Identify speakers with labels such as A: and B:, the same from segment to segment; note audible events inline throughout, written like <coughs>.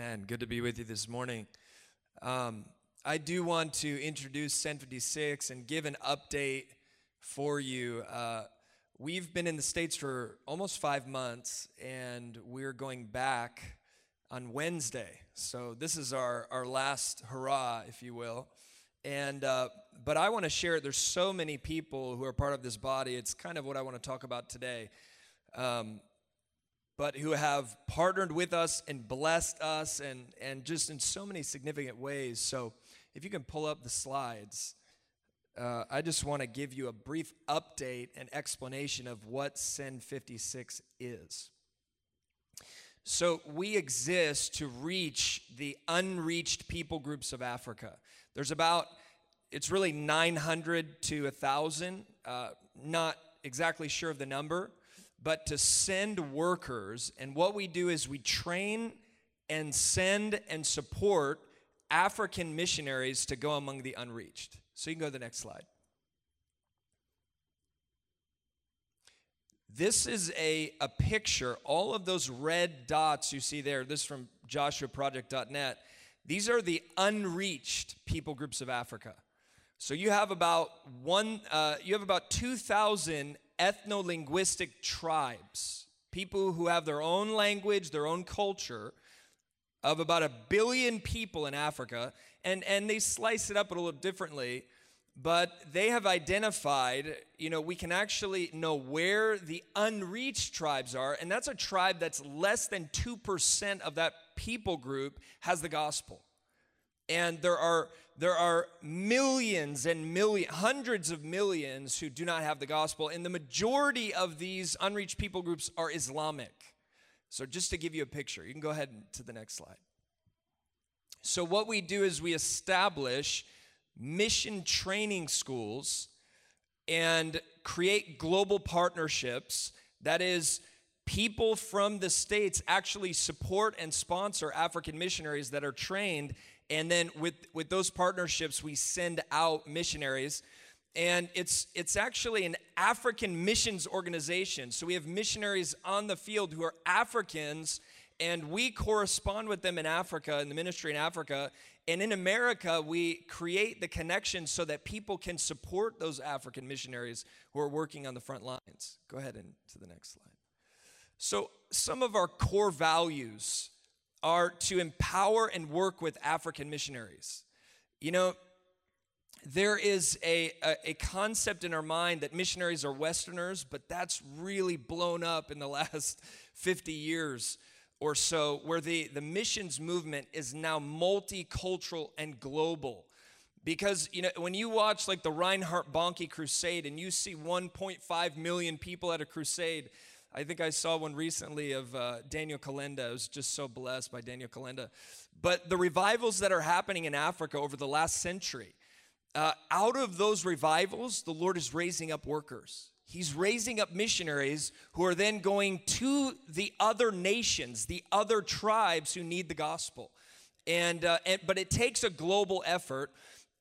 A: Amen. Good to be with you this morning. Um, I do want to introduce Send 56 and give an update for you. Uh, we've been in the States for almost five months, and we're going back on Wednesday. So this is our, our last hurrah, if you will. And uh, but I want to share it. There's so many people who are part of this body. It's kind of what I want to talk about today. Um, but who have partnered with us and blessed us and, and just in so many significant ways. So, if you can pull up the slides, uh, I just want to give you a brief update and explanation of what Send 56 is. So, we exist to reach the unreached people groups of Africa. There's about, it's really 900 to 1,000, uh, not exactly sure of the number but to send workers. And what we do is we train and send and support African missionaries to go among the unreached. So you can go to the next slide. This is a, a picture. All of those red dots you see there, this from joshuaproject.net, these are the unreached people groups of Africa. So you have about one, uh, you have about 2,000 ethno linguistic tribes, people who have their own language, their own culture, of about a billion people in Africa. And, and they slice it up a little differently, but they have identified, you know, we can actually know where the unreached tribes are. And that's a tribe that's less than 2% of that people group has the gospel. And there are there are millions and millions, hundreds of millions who do not have the gospel, and the majority of these unreached people groups are Islamic. So, just to give you a picture, you can go ahead to the next slide. So, what we do is we establish mission training schools and create global partnerships. That is, people from the States actually support and sponsor African missionaries that are trained and then with with those partnerships we send out missionaries. And it's it's actually an African missions organization. So we have missionaries on the field who are Africans and we correspond with them in Africa in the ministry in Africa. And in America we create the connections so that people can support those African missionaries who are working on the front lines. Go ahead and to the next slide. So some of our core values are to empower and work with African missionaries. You know, there is a, a, a, concept in our mind that missionaries are Westerners, but that's really blown up in the <laughs> last 50 years or so, where the, the missions movement is now multicultural and global. Because, you know, when you watch like the Reinhard Bonnke crusade and you see 1.5 million people at a crusade, I think I saw one recently of uh, Daniel Kolenda. I was just so blessed by Daniel Kolenda. But the revivals that are happening in Africa over the last century, uh, out of those revivals, the Lord is raising up workers. He's raising up missionaries who are then going to the other nations, the other tribes who need the gospel. And, uh, and but it takes a global effort.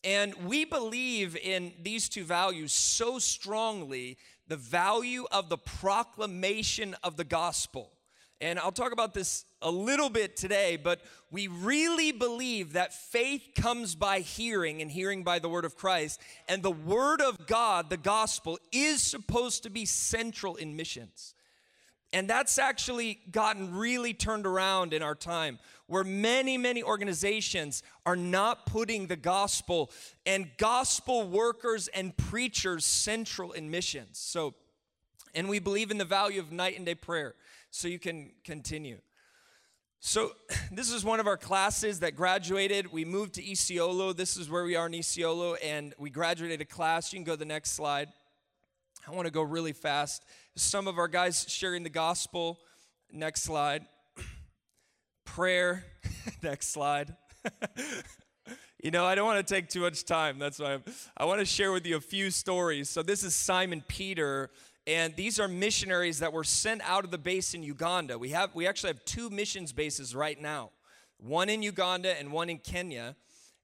A: And we believe in these two values so strongly the value of the proclamation of the gospel. And I'll talk about this a little bit today, but we really believe that faith comes by hearing and hearing by the word of Christ. And the word of God, the gospel, is supposed to be central in missions. And that's actually gotten really turned around in our time, where many, many organizations are not putting the gospel and gospel workers and preachers central in missions. So, and we believe in the value of night and day prayer. So you can continue. So, <laughs> this is one of our classes that graduated. We moved to Isiolo. This is where we are in Isiolo, and we graduated a class. You can go to the next slide. I want to go really fast. Some of our guys sharing the gospel. Next slide. <clears throat> Prayer. <laughs> Next slide. <laughs> you know, I don't want to take too much time. That's why I'm, I want to share with you a few stories. So, this is Simon Peter, and these are missionaries that were sent out of the base in Uganda. We have we actually have two missions bases right now. One in Uganda and one in Kenya.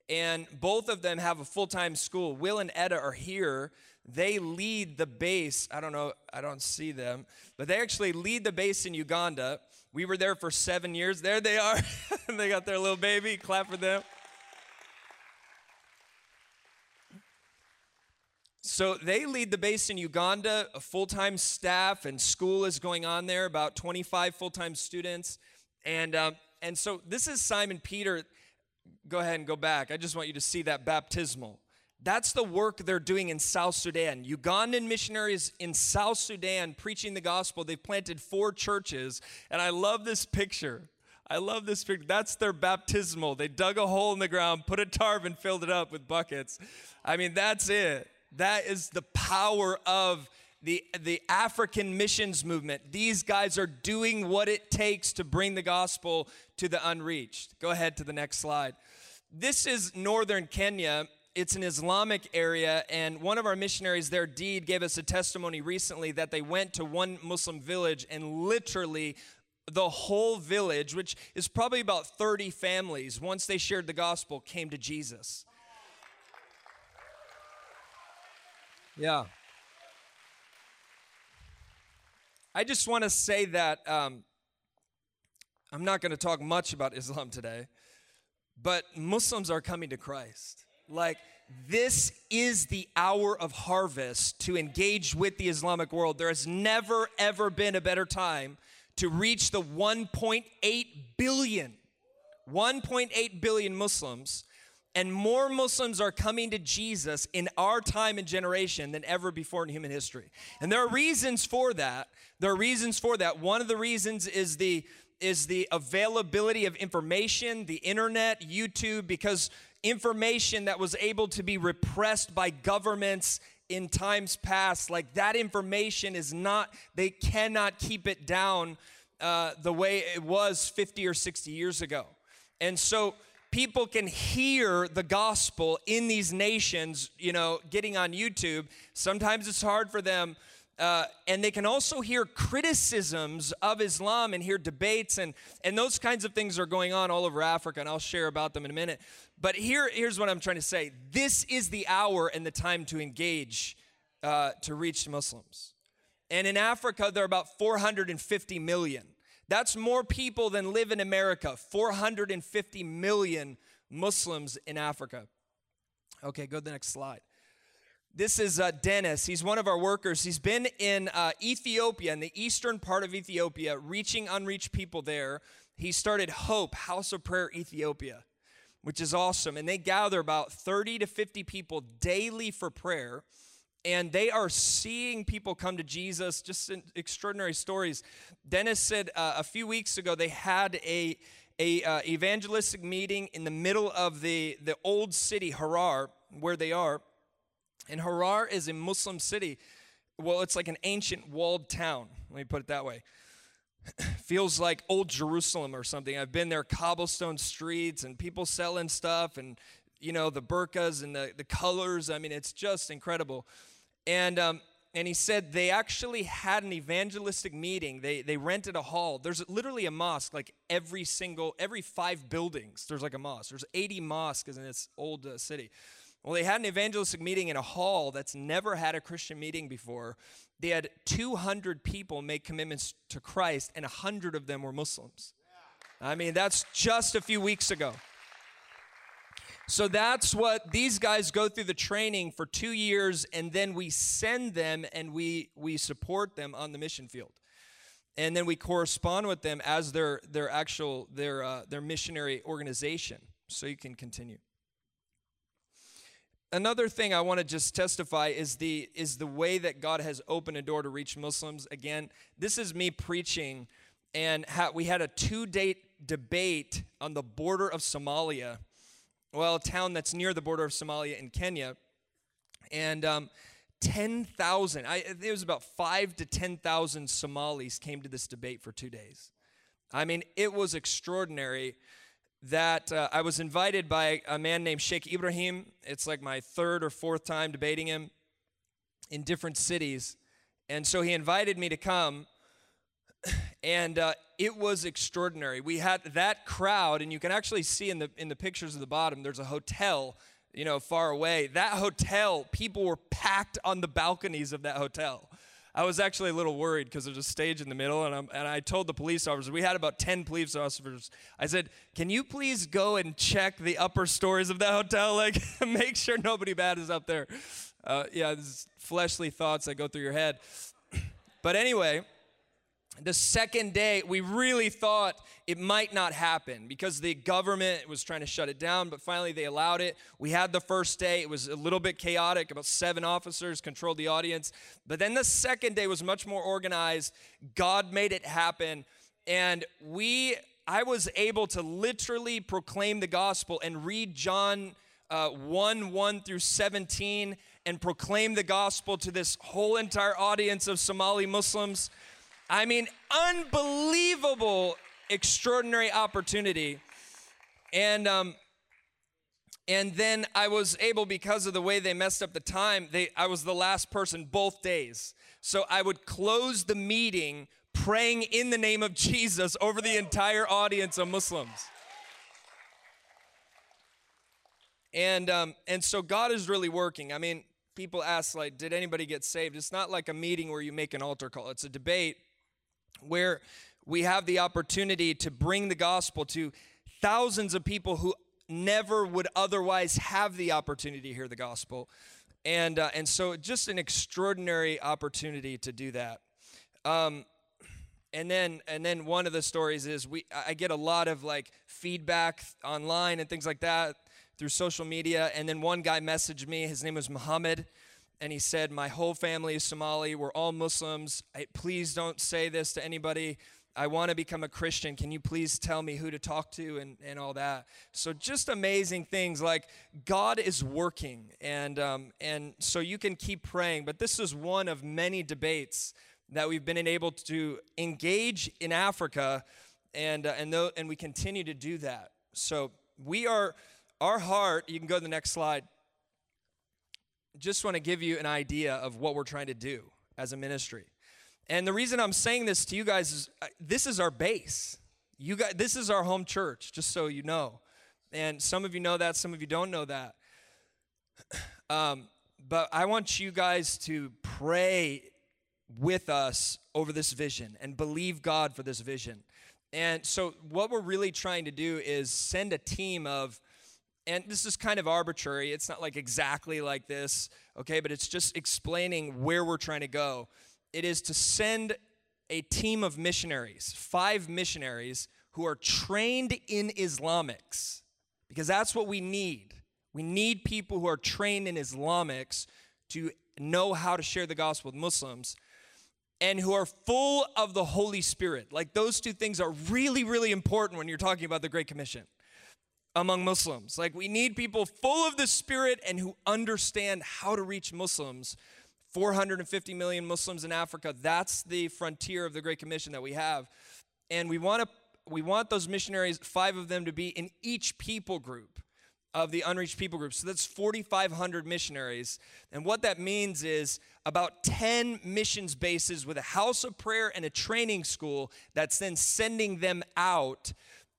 A: And both of them have a full-time school. Will and Etta are here they lead the base. I don't know, I don't see them, but they actually lead the base in Uganda. we were there for seven years. There they are. <laughs> they got their little baby. Clap for them. So they lead the base in Uganda, a full time staff, and school is going on there, about 25 full time students. And, um, and so this is Simon Peter. Go ahead and go back. I just want you to see that baptismal. That's the work they're doing in South Sudan. Ugandan missionaries in South Sudan preaching the gospel. They've planted four churches. And I love this picture. I love this picture. That's their baptismal. They dug a hole in the ground, put a tarp, and filled it up with buckets. I mean, that's it. That is the power of the, the African missions movement. These guys are doing what it takes to bring the gospel to the unreached. Go ahead to the next slide. This is northern Kenya. It's an Islamic area, and one of our missionaries there, Deed, gave us a testimony recently that they went to one Muslim village and literally the whole village, which is probably about 30 families, once they shared the gospel, came to Jesus. Yeah. I just want to say that um, I'm not going to talk much about Islam today, but Muslims are coming to Christ. Like, this is the hour of harvest to engage with the Islamic world. There has never, ever been a better time to reach the 1.8 billion, 1.8 billion Muslims and more Muslims are coming to Jesus in our time and generation than ever before in human history. And there are reasons for that. There are reasons for that. One of the reasons is the is the availability of information, the internet, YouTube because information that was able to be repressed by governments in times past, like that information is not, they cannot keep it down uh, the way it was 50 or 60 years ago. And so people can hear the gospel in these nations, you know, getting on YouTube. Sometimes it's hard for them. Uh, and they can also hear criticisms of Islam and hear debates, and, and those kinds of things are going on all over Africa, and I'll share about them in a minute. But here, here's what I'm trying to say this is the hour and the time to engage uh, to reach Muslims. And in Africa, there are about 450 million. That's more people than live in America 450 million Muslims in Africa. Okay, go to the next slide. This is uh, Dennis. He's one of our workers. He's been in uh, Ethiopia, in the eastern part of Ethiopia, reaching unreached people there. He started Hope, House of Prayer Ethiopia, which is awesome. And they gather about 30 to 50 people daily for prayer and they are seeing people come to Jesus, just extraordinary stories. Dennis said uh, a few weeks ago they had a, a uh, evangelistic meeting in the middle of the, the old city, Harar, where they are. And Harar is a Muslim city. Well, it's like an ancient walled town. Let me put it that way. <laughs> Feels like old Jerusalem or something. I've been there, cobblestone streets and people selling stuff and, you know, the burqas and the, the colors. I mean, it's just incredible. And, um, and he said they actually had an evangelistic meeting. They, they rented a hall. There's literally a mosque, like every single, every five buildings, there's like a mosque. There's 80 mosques in this old uh, city. Well, they had an evangelistic meeting in a hall that's never had a Christian meeting before. They had 200 people make commitments to Christ, and 100 of them were Muslims. I mean, that's just a few weeks ago. So that's what these guys go through the training for two years, and then we send them and we we support them on the mission field, and then we correspond with them as their their actual their uh, their missionary organization. So you can continue. Another thing I want to just testify is the is the way that God has opened a door to reach Muslims. Again, this is me preaching, and ha- we had a two date debate on the border of Somalia well, a town that's near the border of Somalia in Kenya. And um, 10,000, it was about five to 10,000 Somalis came to this debate for two days. I mean, it was extraordinary that uh, I was invited by a man named Sheikh Ibrahim. It's like my third or fourth time debating him in different cities. And so he invited me to come <clears throat> and uh, it was extraordinary. We had that crowd, and you can actually see in the in the pictures at the bottom. There's a hotel, you know, far away. That hotel, people were packed on the balconies of that hotel. I was actually a little worried because there's a stage in the middle, and, and I told the police officers, we had about 10 police officers. I said, Can you please go and check the upper stories of the hotel? <laughs> Like, make sure nobody bad is up there. Uh, yeah, fleshly thoughts that go through your head. <clears throat> but anyway, the second day, we really thought it might not happen because the government was trying to shut it down, but finally they allowed it. We had the first day, it was a little bit chaotic. About seven officers controlled the audience. But then the second day was much more organized. God made it happen. And we, I was able to literally proclaim the gospel and read John uh, 1 1 through 17 and proclaim the gospel to this whole entire audience of Somali Muslims. I mean, unbelievable, extraordinary opportunity. And um, and then I was able, because of the way they messed up the time, they I was the last person both days. So I would close the meeting praying in the name of Jesus over the entire audience of Muslims. And um, and so God is really working. I mean, people ask like, did anybody get saved? It's not like a meeting where you make an altar call. It's a debate where we have the opportunity to bring the gospel to thousands of people who never would otherwise have the opportunity to hear the gospel. And, uh, and so, just an extraordinary opportunity to do that. Um, and then, and then one of the stories is we, I get a lot of like feedback online and things like that through social media. And then one guy messaged me. His name was Muhammad and he said, My whole family is Somali. We're all Muslims. I, please don't say this to anybody. I want to become a Christian. Can you please tell me who to talk to and, and all that? So, just amazing things like God is working. And, um, and so you can keep praying. But this is one of many debates that we've been able to engage in Africa, and, uh, and, th- and we continue to do that. So, we are, our heart, you can go to the next slide just want to give you an idea of what we're trying to do as a ministry. And the reason I'm saying this to you guys is uh, this is our base. You guys, this is our home church, just so you know. And some of you know that, some of you don't know that. <clears throat> Um, but I want you guys to pray with us over this vision and believe God for this vision. And so, what we're really trying to do is send a team of and this is kind of arbitrary. It's not like exactly like this, okay, but it's just explaining where we're trying to go. It is to send a team of missionaries, five missionaries who are trained in Islamics, because that's what we need. We need people who are trained in Islamics to know how to share the gospel with Muslims and who are full of the Holy Spirit. Like those two things are really, really important when you're talking about the Great Commission among Muslims. Like, we need people full of the Spirit and who understand how to reach Muslims. 450 million Muslims in Africa. That's the frontier of the Great Commission that we have. And we want to we want those missionaries, five of them, to be in each people group of the unreached people group. So that's 4,500 missionaries. And what that means is about 10 missions bases with a house of prayer and a training school that's then sending them out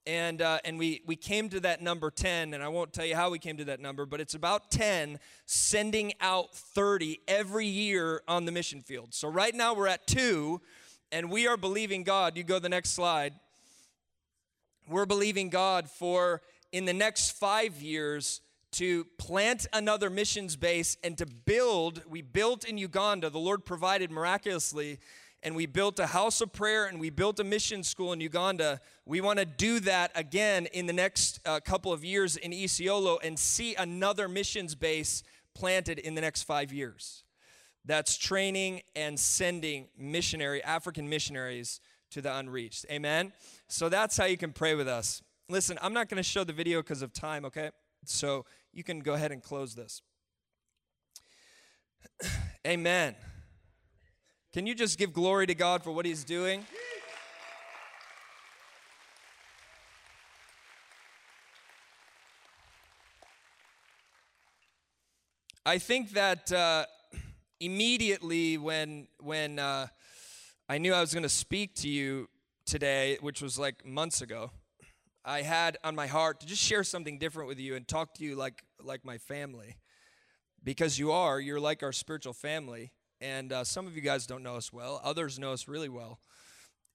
A: and uh, and we we came to that number 10 and i won't tell you how we came to that number but it's about 10 sending out 30 every year on the mission field. So right now we're at two and we are believing god. You go to the next slide. We're believing god for in the next five years to plant another missions base and to build we built in uganda. The lord provided miraculously and we built a house of prayer and we built a mission school in Uganda. We want to do that again in the next uh, couple of years in Isiolo and see another missions base planted in the next five years. That's training and sending missionary, African missionaries to the unreached. Amen? So that's how you can pray with us. Listen, I'm not going to show the video because of time, okay? So you can go ahead and close this. <clears throat> Amen. Can you just give glory to God for what He's doing? I think that uh, immediately when when uh, I knew I was going to speak to you today, which was like months ago, I had on my heart to just share something different with you and talk to you like like my family, because you are you're like our spiritual family, and uh, some of you guys don't know us well. Others know us really well,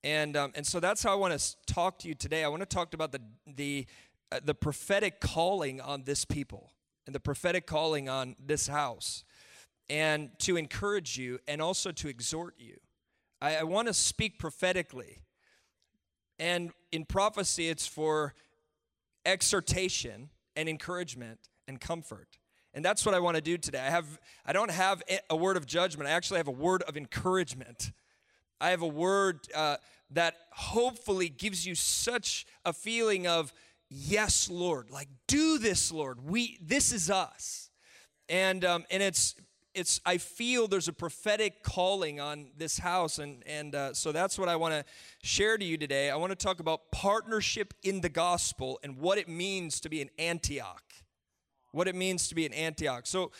A: and um, and so that's how I want to talk to you today. I want to talk about the the uh, the prophetic calling on this people and the prophetic calling on this house, and to encourage you and also to exhort you. I, I want to speak prophetically, and in prophecy, it's for exhortation and encouragement and comfort. And that's what I want to do today. I have I don't have a word of judgment. I actually have a word of encouragement. I have a word uh, that hopefully gives you such a feeling of yes, Lord. Like do this, Lord. We this is us. And um, and it's it's I feel there's a prophetic calling on this house, and and uh, so that's what I want to share to you today. I want to talk about partnership in the gospel and what it means to be an Antioch what it means to be an Antioch. So,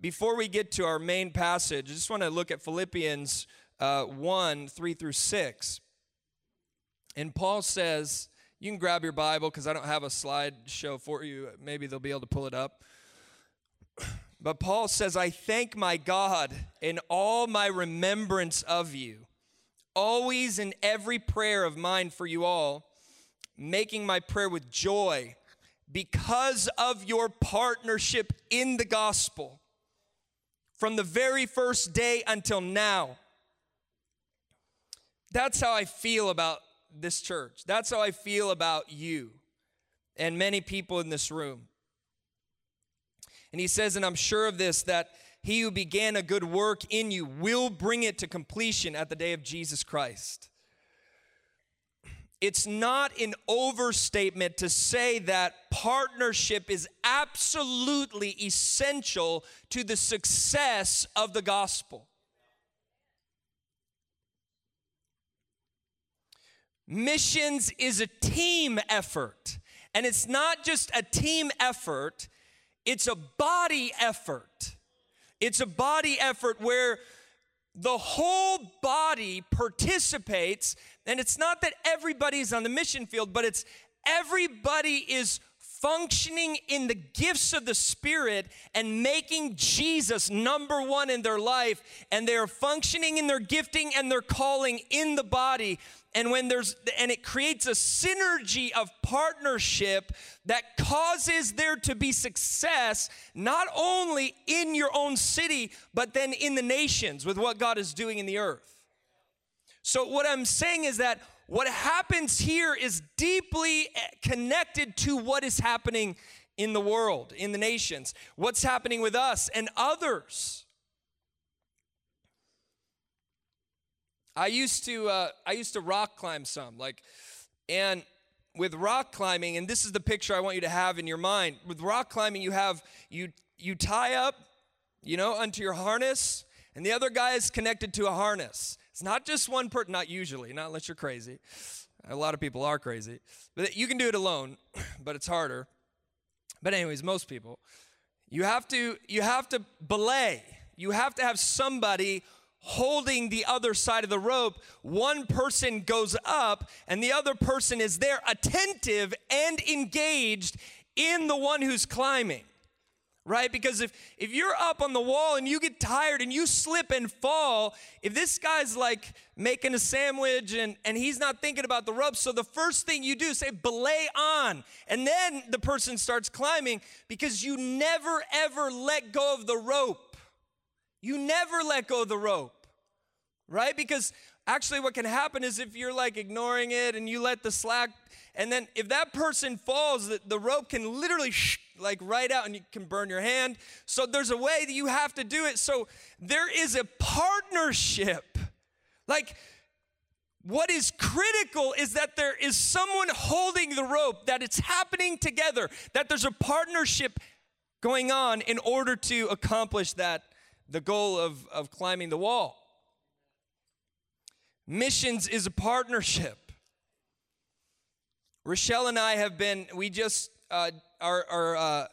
A: before we get to our main passage, I just want to look at Philippians uh, 1 3 through 6. And Paul says, you can grab your Bible because I don't have a slide show for you. Maybe they'll be able to pull it up. <clears throat> But Paul says, I thank my God in all my remembrance of you, always in every prayer of mine for you all, making my prayer with joy because of your partnership in the gospel from the very first day until now. That's how I feel about this church. That's how I feel about you and many people in this room. And he says, and I'm sure of this, that he who began a good work in you will bring it to completion at the day of Jesus Christ it's not an overstatement to say that partnership is absolutely essential to the success of the gospel. Missions is a team effort, and it's not just a team effort, it's a body effort. It's a body effort where the whole body participates and it's not that everybody's on the mission field, but it's everybody is functioning in the gifts of the Spirit and making Jesus number one in their life, and they're functioning in their gifting and their calling in the body. And when there's, and it creates a synergy of partnership that causes there to be success, not only in your own city, but then in the nations with what God is doing in the earth. So, what I'm saying is that what happens here is deeply connected to what is happening in the world, in the nations, what's happening with us and others. I used to uh, I used to rock climb some like, and with rock climbing, and this is the picture I want you to have in your mind. With rock climbing, you have you you tie up, you know, onto your harness, and the other guy is connected to a harness. It's not just one person, not usually, not unless you're crazy. A lot of people are crazy. But you can do it alone, <coughs> but it's harder. But anyways, most people. You have to you have to belay. You have to have somebody holding the other side of the rope. One person goes up and the other person is there attentive and engaged in the one who's climbing right? Because if, if you're up on the wall and you get tired and you slip and fall, if this guy's like making a sandwich and, and he's not thinking about the ropes, so the first thing you do say, belay on. And then the person starts climbing because you never ever let go of the rope. You never let go of the rope, right? Because actually, what can happen is if you're like ignoring it and you let the slack, and then if that person falls, the, the rope can literally sh- like right out and you can burn your hand. So there's a way that you have to do it. So there is a partnership. Like, what is critical is that there is someone holding the rope, that it's happening together, that there's a partnership going on in order to accomplish that, the goal of, of climbing the wall. Missions is a partnership. Rochelle and I have been, we just uh, our, our uh,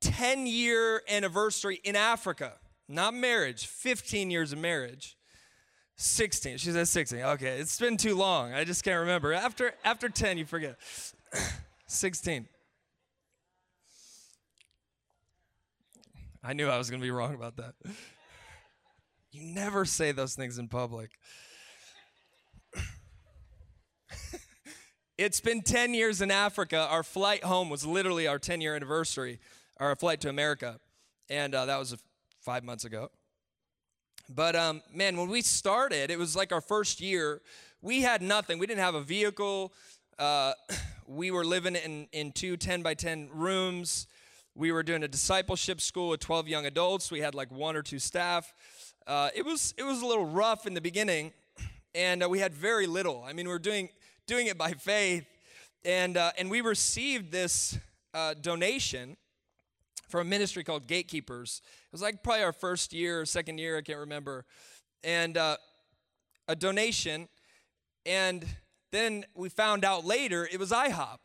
A: 10 year anniversary in Africa. Not marriage, 15 years of marriage. 16. She said 16. Okay, it's been too long. I just can't remember. After after 10, you forget. <coughs> 16. I knew I was going to be wrong about that. You never say those things in public. It's been 10 years in Africa. Our flight home was literally our 10 year anniversary, our flight to America. And uh, that was five months ago. But um, man, when we started, it was like our first year. We had nothing. We didn't have a vehicle. Uh, <clears throat> we were living in, in two 10 by 10 rooms. We were doing a discipleship school with 12 young adults. We had like one or two staff. Uh, it was it was a little rough in the beginning, and uh, we had very little. I mean, we are doing doing it by faith, and uh, and we received this uh, donation from a ministry called Gatekeepers. It was like probably our first year or second year, I can't remember, and uh, a donation, and then we found out later it was IHOP.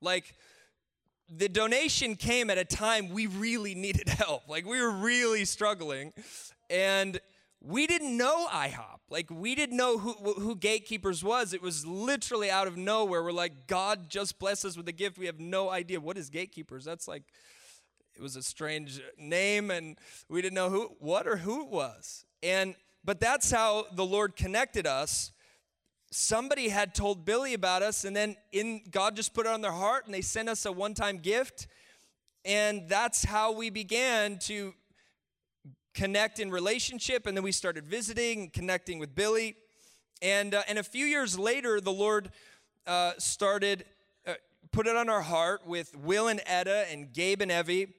A: Like the donation came at a time we really needed <laughs> help. Like we were really struggling. And we didn't know IHOP. Like we didn't know who, who Gatekeepers was. It was literally out of nowhere. We're like, God just bless us with a gift. We have no idea. What is Gatekeepers? That's like, it was a strange name and we didn't know who, what or who it was. And, but that's how the Lord connected us somebody had told Billy about us, and then in God just put it on their heart, and they sent us a one-time gift, and that's how we began to connect in relationship, and then we started visiting, and connecting with Billy, and uh, and a few years later, the Lord uh, started uh, put it on our heart with Will and Etta and Gabe and Evie.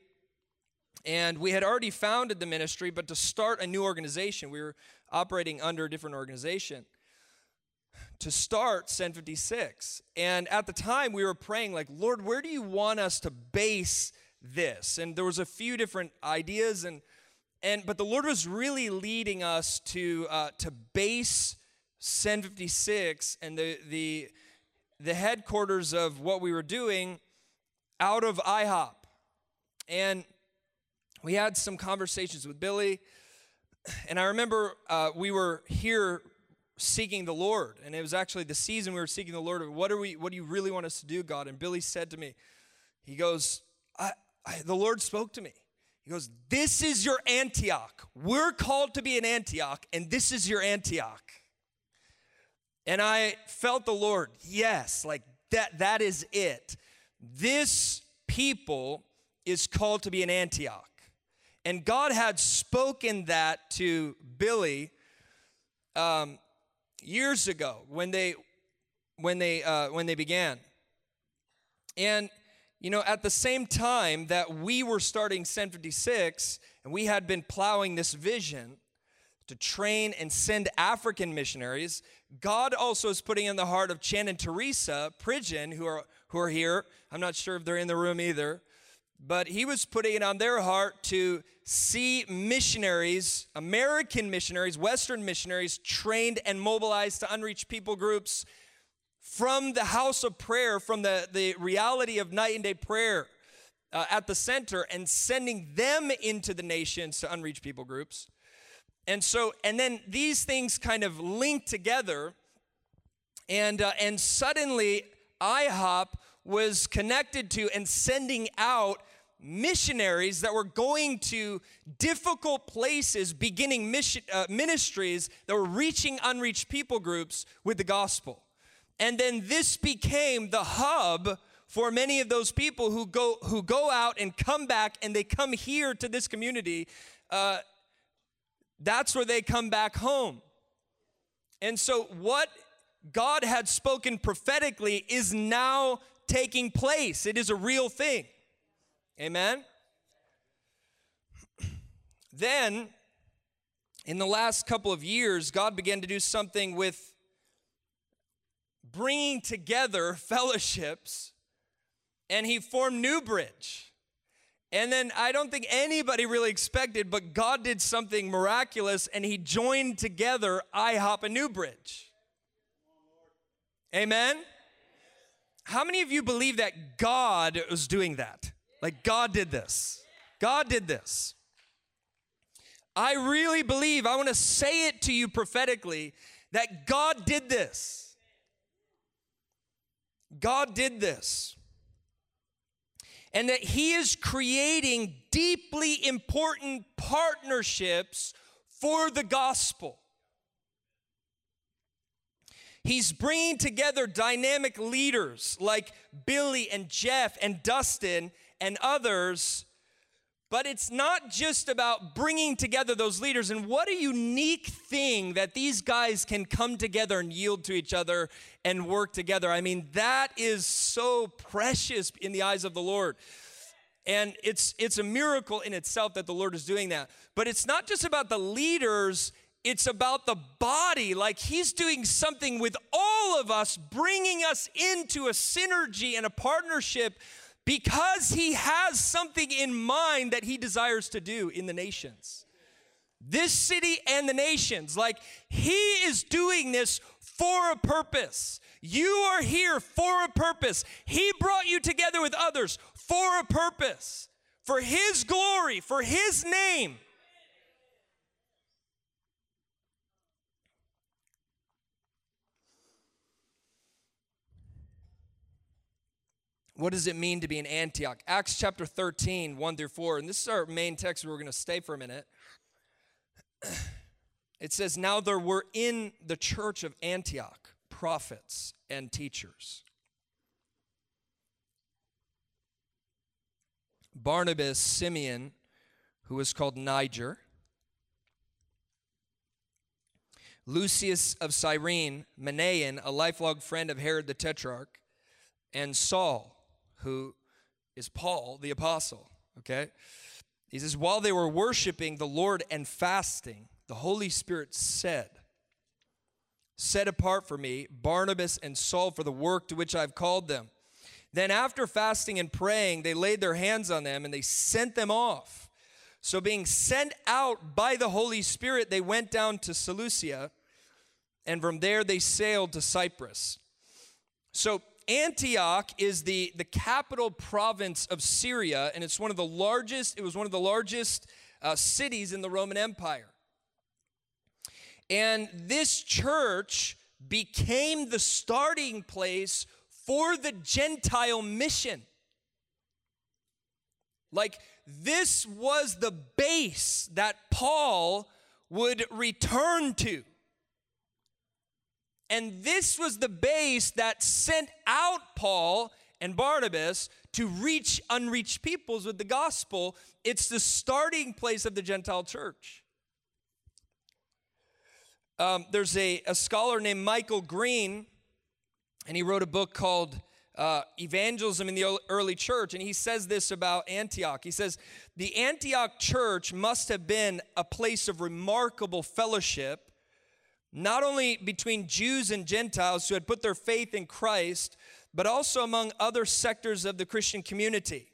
A: And we had already founded the ministry, but to start a new organization, we were operating under a different organization to start Send 56. And at the time, we were praying, like, Lord, where do you want us to base this? And there was a few different ideas, and and but the Lord was really leading us to uh, to base Send 56 and the the the headquarters of what we were doing out of IHOP. And we had some conversations with Billy. And I remember uh, we were here seeking the Lord. And it was actually the season we were seeking the Lord. What are we? What do you really want us to do, God? And Billy said to me, he goes, I, I, the Lord spoke to me. He goes, This is your Antioch. We're called to be an Antioch, and this is your Antioch. And I felt the Lord, yes, like that, that is it. This people is called to be an Antioch. And God had spoken that to Billy um, years ago when they when they uh, when they began. And you know, at the same time that we were starting Send 56 and we had been plowing this vision to train and send African missionaries, God also is putting in the heart of Chan and Teresa Pridgeon, who are who are here. I'm not sure if they're in the room either, but he was putting it on their heart to see missionaries, American missionaries, Western missionaries, trained and mobilized to unreached people groups from the house of prayer, from the, the reality of night and day prayer uh, at the center, and sending them into the nations to unreached people groups. And so, and then these things kind of link together, and uh, and suddenly IHOP was connected to and sending out missionaries that were going to difficult places, beginning mission, uh, ministries that were reaching unreached people groups with the gospel. And then this became the hub for many of those people who go who go out and come back and they come here to this community. Uh, that's where they come back home. And so what God had spoken prophetically is now taking place. It is a real thing. Amen? <clears throat> Then, in the last couple of years, God began to do something with bringing together fellowships, and He formed New Bridge. And then I don't think anybody really expected, but God did something miraculous, and He joined together IHOP and New Bridge. Amen? How many of you believe that God was doing that? Like, God did this. God did this. I really believe, I want to say it to you prophetically, that God did this. God did this. And that He is creating deeply important partnerships for the gospel. He's bringing together dynamic leaders like Billy and Jeff and Dustin and others. But it's not just about bringing together those leaders. And what a unique thing that these guys can come together and yield to each other and work together. I mean, that is so precious in the eyes of the Lord. And it's it's a miracle in itself that the Lord is doing that. But it's not just about the leaders, it's about the body. Like he's doing something with all of us, bringing us into a synergy and a partnership because he has something in mind that he desires to do in the nations. This city and the nations. Like he is doing this for a purpose. You are here for a purpose. He brought you together with others for a purpose, for his glory, for his name. What does it mean to be in Antioch? Acts chapter 13, 1 through 4. And this is our main text where we're going to stay for a minute. <clears throat> It says, Now there were in the church of Antioch prophets and teachers. Barnabas, Simeon, who was called Niger, Lucius of Cyrene, Manaen, a lifelong friend of Herod the Tetrarch, and Saul who is Paul the apostle, okay? He says, while they were worshiping the Lord and fasting, the Holy Spirit said, Set apart for me Barnabas and Saul for the work to which I've called them. Then, after fasting and praying, they laid their hands on them and they sent them off. So, being sent out by the Holy Spirit, they went down to Seleucia, and from there they sailed to Cyprus. So, Antioch is the, the capital province of Syria, and it's one of the largest, it was one of the largest uh, cities in the Roman Empire. And this church became the starting place for the Gentile mission. Like, this was the base that Paul would return to. And this was the base that sent out Paul and Barnabas to reach unreached peoples with the gospel. It's the starting place of the Gentile church. Um, there's a, a scholar named Michael Green, and he wrote a book called uh, Evangelism in the Early Church, and he says this about Antioch. He says, The Antioch church must have been a place of remarkable fellowship not only between Jews and Gentiles who had put their faith in Christ, but also among other sectors of the Christian community.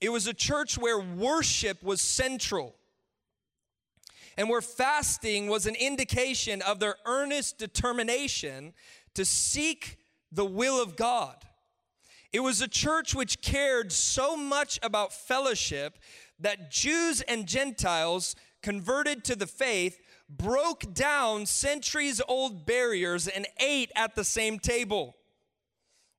A: It was a church where worship was central and where fasting was an indication of their earnest determination to seek the will of God. It was a church which cared so much about fellowship that Jews and Gentiles converted to the faith broke down centuries old barriers and ate at the same table.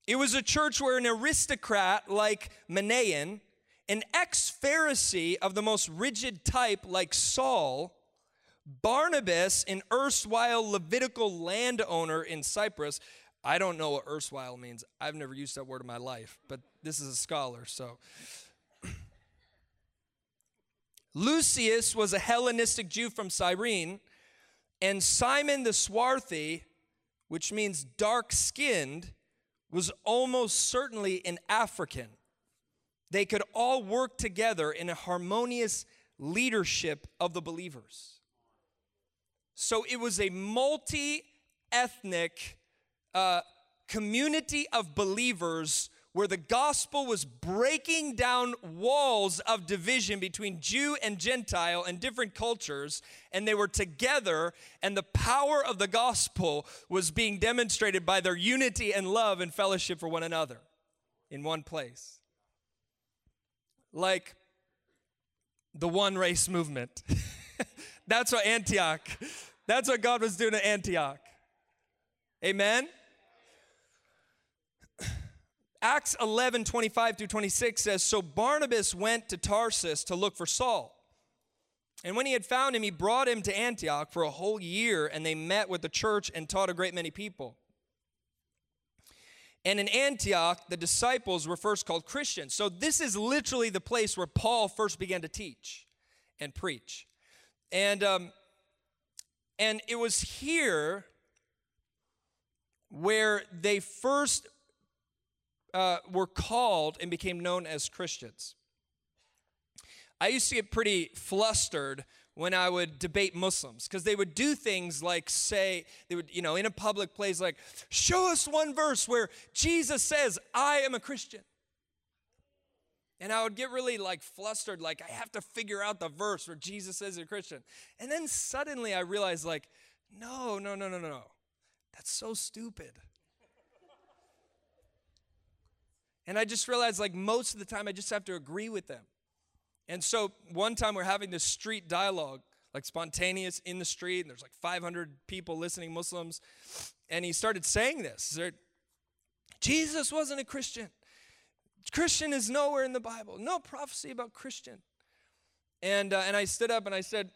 A: It was a church where an aristocrat like Manaen, an ex Pharisee of the most rigid type like Saul, Barnabas, an erstwhile Levitical landowner in Cyprus. I don't know what erstwhile means. I've never used that word in my life, but this is a scholar, so Lucius was a Hellenistic Jew from Cyrene, and Simon the Swarthy, which means dark skinned, was almost certainly an African. They could all work together in a harmonious leadership of the believers. So it was a multi ethnic uh, community of believers where the gospel was breaking down walls of division between Jew and Gentile and different cultures, and they were together, and the power of the gospel was being demonstrated by their unity and love and fellowship for one another in one place. Like the one race movement. <laughs> that's what Antioch, that's what God was doing at Antioch. Amen? Acts 11, 25 through 26 says, So Barnabas went to Tarsus to look for Saul. And when he had found him, he brought him to Antioch for a whole year, and they met with the church and taught a great many people. And in Antioch, the disciples were first called Christians. So this is literally the place where Paul first began to teach and preach. And, um, and it was here where they first uh, were called and became known as Christians. I used to get pretty flustered when I would debate Muslims because they would do things like say, they would, you know, in a public place, like, show us one verse where Jesus says, I am a Christian. And I would get really like flustered, like, I have to figure out the verse where Jesus says a Christian. And then suddenly I realized, like, no, no, no, no, no. That's so stupid. And I just realized, like, most of the time I just have to agree with them. And so one time we're having this street dialogue, like spontaneous in the street, and there's like 500 people listening, Muslims. And he started saying this Jesus wasn't a Christian. Christian is nowhere in the Bible, no prophecy about Christian. And, uh, and I stood up and I said,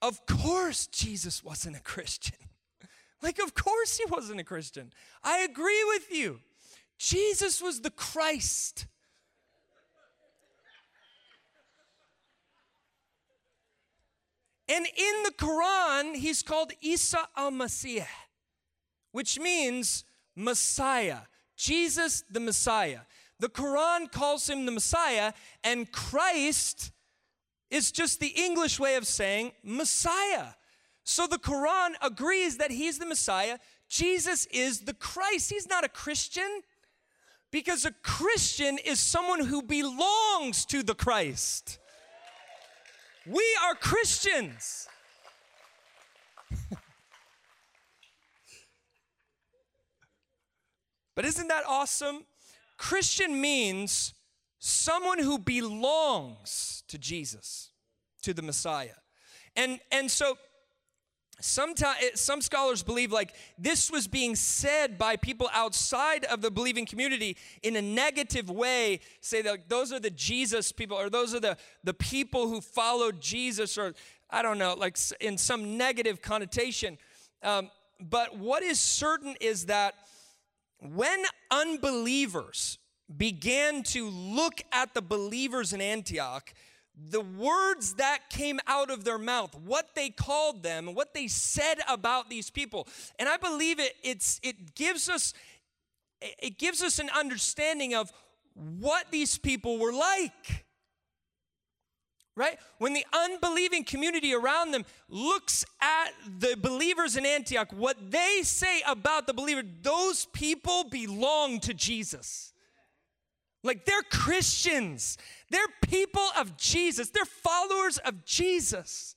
A: Of course, Jesus wasn't a Christian. <laughs> like, of course, he wasn't a Christian. I agree with you. Jesus was the Christ. And in the Quran, he's called Isa al Masih, which means Messiah, Jesus the Messiah. The Quran calls him the Messiah, and Christ is just the English way of saying Messiah. So the Quran agrees that he's the Messiah. Jesus is the Christ. He's not a Christian because a Christian is someone who belongs to the Christ. We are Christians. <laughs> but isn't that awesome? Christian means someone who belongs to Jesus, to the Messiah. And and so Sometimes, some scholars believe like this was being said by people outside of the believing community in a negative way. Say that those are the Jesus people, or those are the, the people who followed Jesus, or I don't know, like in some negative connotation. Um, but what is certain is that when unbelievers began to look at the believers in Antioch, the words that came out of their mouth, what they called them, what they said about these people. And I believe it it's it gives us it gives us an understanding of what these people were like. Right? When the unbelieving community around them looks at the believers in Antioch, what they say about the believer, those people belong to Jesus. Like they're Christians. They're people of Jesus. They're followers of Jesus.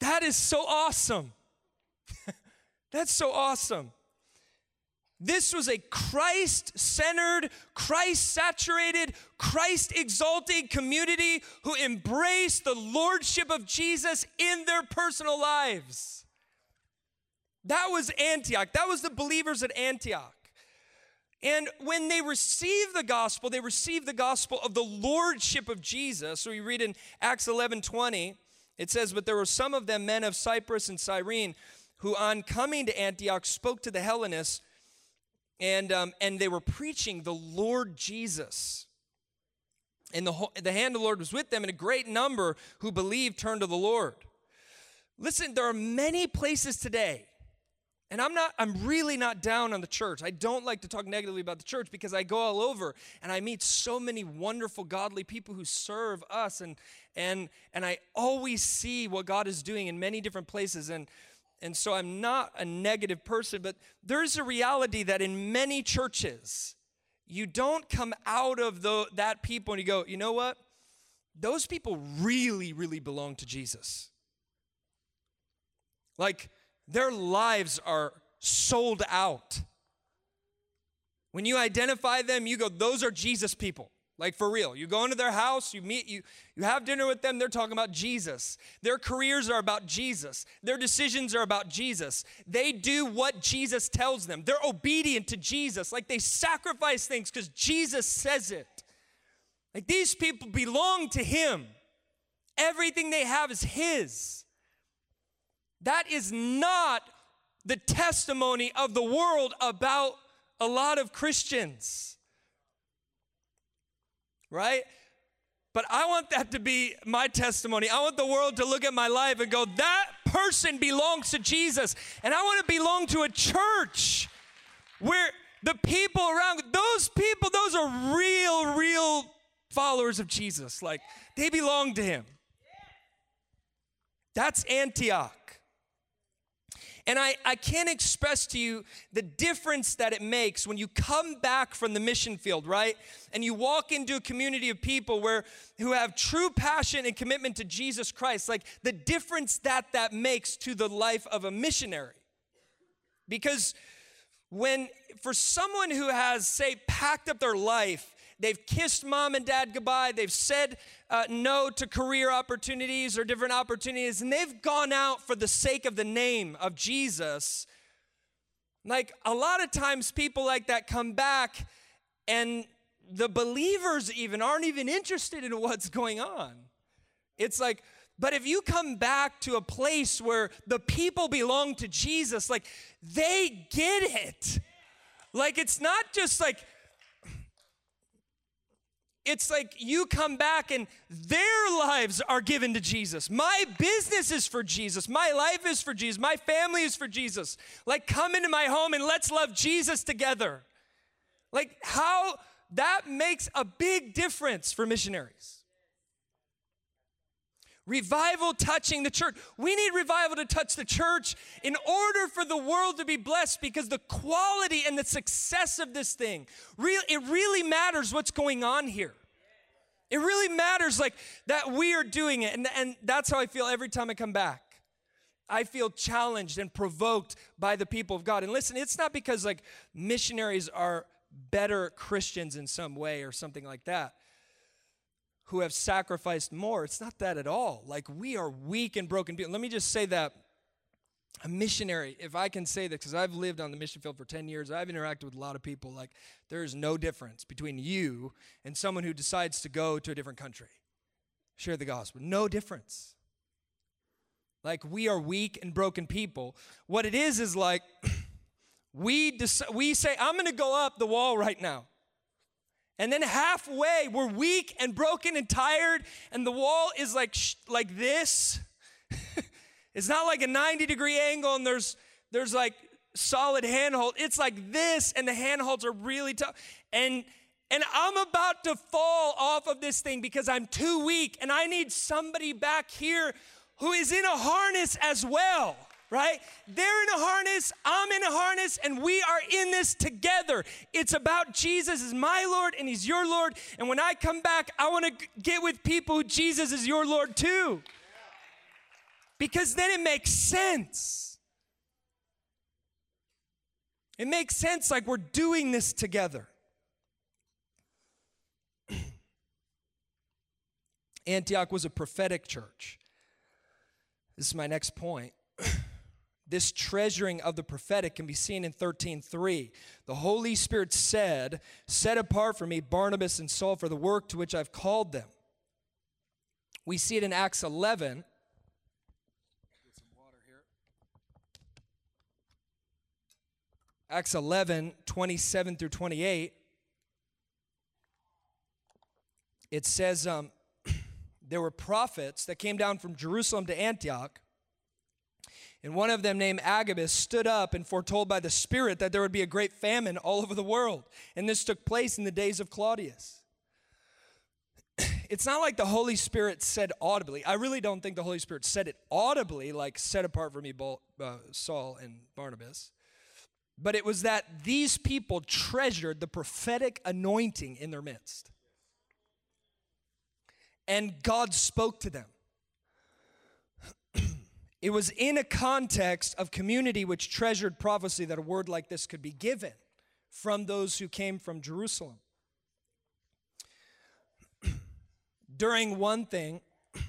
A: That is so awesome. <laughs> That's so awesome. This was a Christ centered, Christ saturated, Christ exalting community who embraced the lordship of Jesus in their personal lives. That was Antioch. That was the believers at Antioch. And when they received the gospel, they received the gospel of the lordship of Jesus. So we read in Acts 11 20, it says, But there were some of them, men of Cyprus and Cyrene, who on coming to Antioch spoke to the Hellenists, and, um, and they were preaching the Lord Jesus. And the, whole, the hand of the Lord was with them, and a great number who believed turned to the Lord. Listen, there are many places today and I'm not, I'm really not down on the church. I don't like to talk negatively about the church because I go all over and I meet so many wonderful, godly people who serve us. And, and, and I always see what God is doing in many different places. And, and so I'm not a negative person, but there's a reality that in many churches, you don't come out of the, that people and you go, you know what? Those people really, really belong to Jesus. Like, their lives are sold out. When you identify them, you go, those are Jesus people. Like for real. You go into their house, you meet, you, you have dinner with them, they're talking about Jesus. Their careers are about Jesus. Their decisions are about Jesus. They do what Jesus tells them. They're obedient to Jesus. Like they sacrifice things because Jesus says it. Like these people belong to him. Everything they have is his. That is not the testimony of the world about a lot of Christians. Right? But I want that to be my testimony. I want the world to look at my life and go, that person belongs to Jesus. And I want to belong to a church where the people around, those people, those are real, real followers of Jesus. Like they belong to him. That's Antioch. And I, I can't express to you the difference that it makes when you come back from the mission field, right? And you walk into a community of people where who have true passion and commitment to Jesus Christ, like the difference that that makes to the life of a missionary. Because when for someone who has say packed up their life They've kissed mom and dad goodbye. They've said uh, no to career opportunities or different opportunities, and they've gone out for the sake of the name of Jesus. Like a lot of times, people like that come back, and the believers even aren't even interested in <laughs> what's going on. It's like, but if you come back to a place where the people belong to Jesus, like they get it. Like it's not just like it's like you come back and their lives are given to Jesus. My business is for Jesus. My life is for Jesus. My family is for Jesus. Like, come into my home and let's love Jesus together. Like, how that makes a big difference for missionaries. Revival touching the church. We need revival to touch the church in order for the world to be blessed because the quality and the success of this thing, real, it really matters what's going on here. It really matters like that we are doing it. And, and that's how I feel every time I come back. I feel challenged and provoked by the people of God. And listen, it's not because like missionaries are better Christians in some way or something like that who have sacrificed more. It's not that at all. Like we are weak and broken people. Let me just say that a missionary, if I can say this, because I've lived on the mission field for 10 years, I've interacted with a lot of people. Like, there's no difference between you and someone who decides to go to a different country, share the gospel. No difference. Like, we are weak and broken people. What it is is like, <clears throat> we, dec- we say, I'm going to go up the wall right now. And then halfway, we're weak and broken and tired, and the wall is like, sh- like this. <laughs> it's not like a 90 degree angle and there's, there's like solid handhold. It's like this, and the handholds are really tough. And and I'm about to fall off of this thing because I'm too weak, and I need somebody back here who is in a harness as well right? They're in a harness, I'm in a harness, and we are in this together. It's about Jesus is my Lord and He's your Lord. And when I come back, I want to get with people who Jesus is your Lord too. Because then it makes sense. It makes sense like we're doing this together. <clears throat> Antioch was a prophetic church. This is my next point. <clears throat> this treasuring of the prophetic can be seen in 13:3. The Holy Spirit said, "Set apart for me Barnabas and Saul for the work to which I've called them." We see it in Acts 11. Get some water here. Acts 11, 27 through 28. It says um, <clears throat> there were prophets that came down from Jerusalem to Antioch and one of them, named Agabus, stood up and foretold by the Spirit that there would be a great famine all over the world. And this took place in the days of Claudius. It's not like the Holy Spirit said audibly. I really don't think the Holy Spirit said it audibly, like set apart for me, uh, Saul and Barnabas. But it was that these people treasured the prophetic anointing in their midst. And God spoke to them. It was in a context of community which treasured prophecy that a word like this could be given from those who came from Jerusalem. <clears throat> During one thing, <clears throat>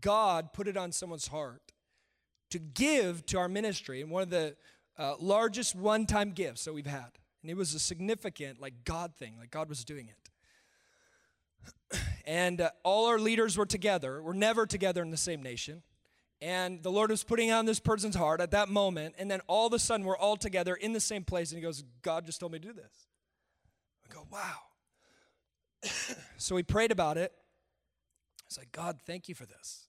A: God put it on someone's heart to give to our ministry, and one of the uh, largest one time gifts that we've had. And it was a significant, like, God thing, like, God was doing it. <clears throat>
B: and uh, all our leaders were together. We're never together in the same nation. And the Lord was putting on this person's heart at that moment, and then all of a sudden we're all together in the same place, and he goes, God just told me to do this. I go, wow. <coughs> so we prayed about it. It's like, God, thank you for this.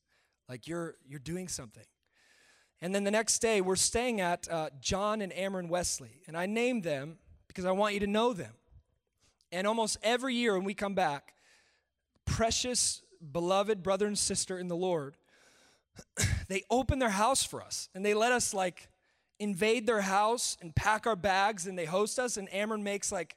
B: Like you're you're doing something. And then the next day, we're staying at uh, John and Amron Wesley, and I named them because I want you to know them. And almost every year when we come back, precious, beloved brother and sister in the Lord, they open their house for us and they let us like invade their house and pack our bags and they host us. And Amron makes like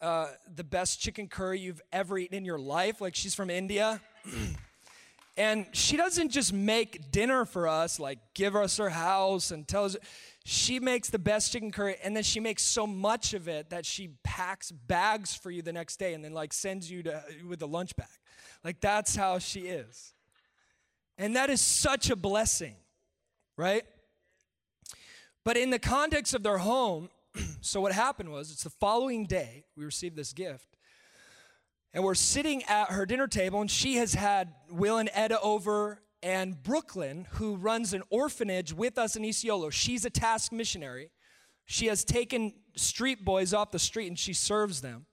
B: uh, the best chicken curry you've ever eaten in your life. Like she's from India. <clears throat> and she doesn't just make dinner for us, like give us her house and tell us she makes the best chicken curry and then she makes so much of it that she packs bags for you the next day and then like sends you to with a lunch bag like that's how she is and that is such a blessing right but in the context of their home <clears throat> so what happened was it's the following day we received this gift and we're sitting at her dinner table and she has had will and etta over and Brooklyn, who runs an orphanage with us in Isiolo, she's a task missionary. She has taken street boys off the street and she serves them.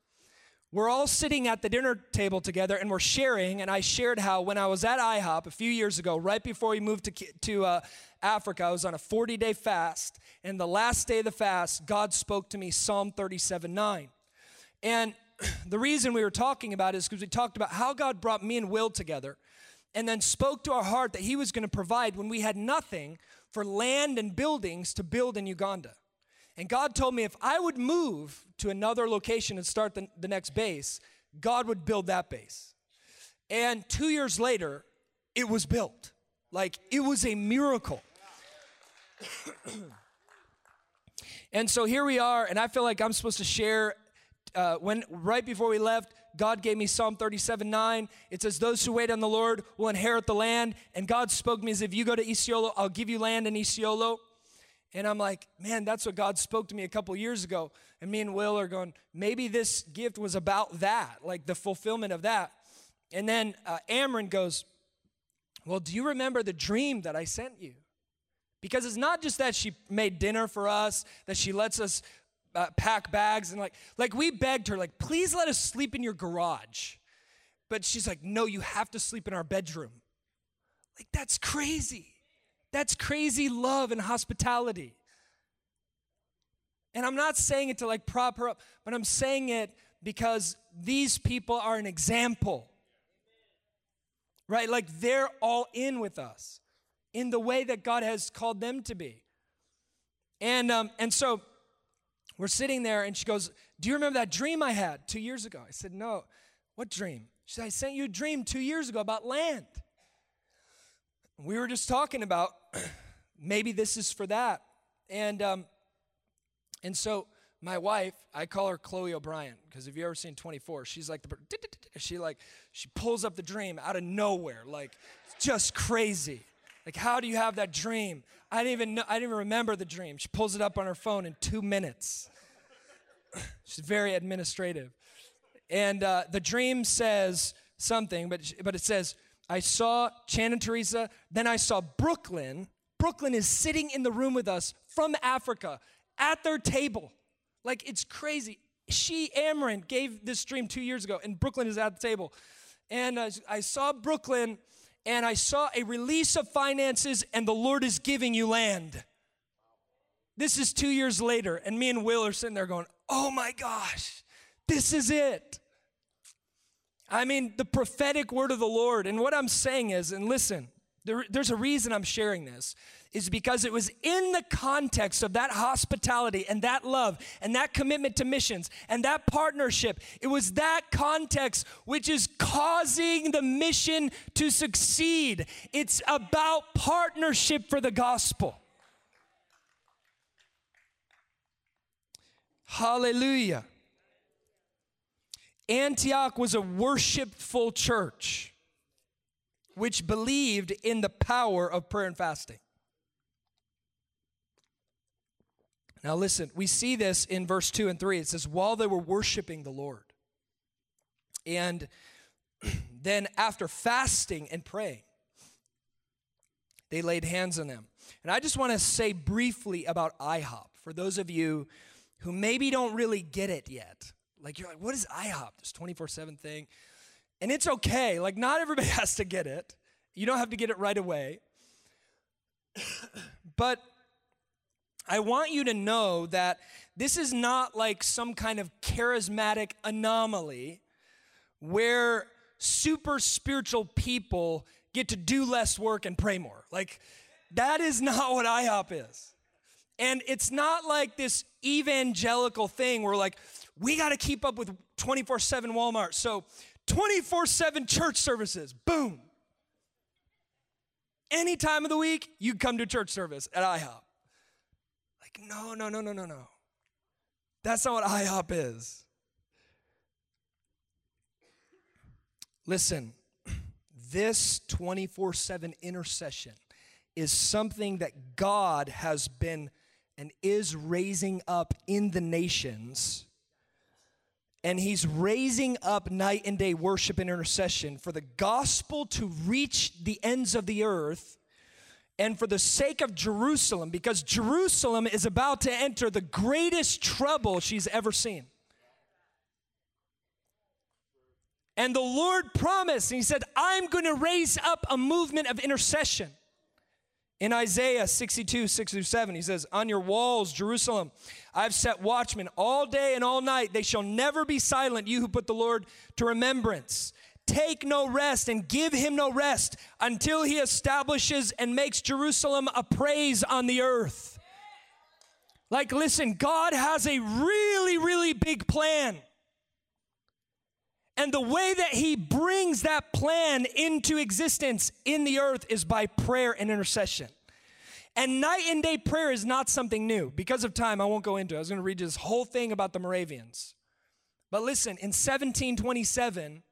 B: We're all sitting at the dinner table together and we're sharing. And I shared how when I was at IHOP a few years ago, right before we moved to, to uh, Africa, I was on a 40 day fast. And the last day of the fast, God spoke to me Psalm 37 9. And <clears throat> the reason we were talking about is because we talked about how God brought me and Will together and then spoke to our heart that He was going to provide when we had nothing for land and buildings to build in Uganda. And God told me if I would move to another location and start the, the next base, God would build that base. And two years later, it was built. Like it was a miracle. <coughs> and so here we are, and I feel like I'm supposed to share. Uh, when right before we left, God gave me Psalm 37 9. It says, Those who wait on the Lord will inherit the land. And God spoke to me as if you go to Isiolo, I'll give you land in Isiolo. And I'm like, man, that's what God spoke to me a couple years ago. And me and Will are going, maybe this gift was about that, like the fulfillment of that. And then uh, Amron goes, Well, do you remember the dream that I sent you? Because it's not just that she made dinner for us, that she lets us uh, pack bags and like like we begged her like please let us sleep in your garage but she's like no you have to sleep in our bedroom like that's crazy that's crazy love and hospitality and i'm not saying it to like prop her up but i'm saying it because these people are an example right like they're all in with us in the way that god has called them to be and um and so we're sitting there, and she goes, Do you remember that dream I had two years ago? I said, No. What dream? She said, I sent you a dream two years ago about land. We were just talking about <clears throat> maybe this is for that. And um, and so my wife, I call her Chloe O'Brien because if you ever seen 24, she's like the she like she pulls up the dream out of nowhere, like just crazy. Like, how do you have that dream? I didn't even know, I didn't even remember the dream. She pulls it up on her phone in two minutes. <laughs> She's very administrative. And uh, the dream says something, but, but it says, I saw Chan and Teresa, then I saw Brooklyn. Brooklyn is sitting in the room with us from Africa at their table. Like, it's crazy. She, Amron, gave this dream two years ago, and Brooklyn is at the table. And uh, I saw Brooklyn and I saw a release of finances, and the Lord is giving you land. This is two years later, and me and Will are sitting there going, Oh my gosh, this is it. I mean, the prophetic word of the Lord. And what I'm saying is, and listen, there, there's a reason I'm sharing this is because it was in the context of that hospitality and that love and that commitment to missions and that partnership. It was that context which is causing the mission to succeed. It's about partnership for the gospel. Hallelujah. Antioch was a worshipful church which believed in the power of prayer and fasting. Now, listen, we see this in verse 2 and 3. It says, while they were worshiping the Lord. And <clears throat> then, after fasting and praying, they laid hands on them. And I just want to say briefly about IHOP for those of you who maybe don't really get it yet. Like, you're like, what is IHOP? This 24 7 thing. And it's okay. Like, not everybody <laughs> has to get it. You don't have to get it right away. <coughs> but I want you to know that this is not like some kind of charismatic anomaly where super spiritual people get to do less work and pray more. Like, that is not <laughs> what IHOP is. And it's not like this evangelical thing where, like, we got to keep up with 24 7 Walmart. So, 24 7 church services, boom. Any time of the week, you come to church service at IHOP. Like, no, no, no, no, no, no. That's not what IHOP is. Listen, <clears throat> this 24 7 intercession is something that God has been and is raising up in the nations. And he's raising up night and day worship and intercession for the gospel to reach the ends of the earth and for the sake of Jerusalem, because Jerusalem is about to enter the greatest trouble she's ever seen. And the Lord promised, and He said, I'm going to raise up a movement of intercession. In Isaiah 62, 6 through 7, he says, On your walls, Jerusalem, I've set watchmen all day and all night. They shall never be silent, you who put the Lord to remembrance. Take no rest and give him no rest until he establishes and makes Jerusalem a praise on the earth. Like, listen, God has a really, really big plan. And the way that he brings that plan into existence in the earth is by prayer and intercession. And night and day prayer is not something new. Because of time, I won't go into it. I was going to read you this whole thing about the Moravians. But listen, in 1727,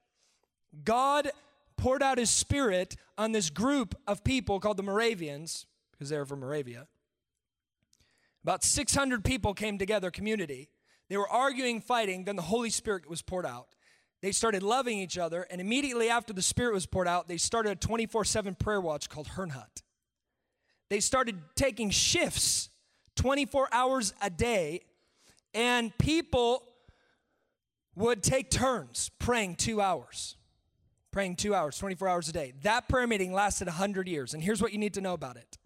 B: God poured out his spirit on this group of people called the Moravians, because they were from Moravia. About 600 people came together, community. They were arguing, fighting, then the Holy Spirit was poured out. They started loving each other, and immediately after the Spirit was poured out, they started a 24 7 prayer watch called Herrnhut. They started taking shifts 24 hours a day, and people would take turns praying two hours. Praying two hours, 24 hours a day. That prayer meeting lasted 100 years, and here's what you need to know about it.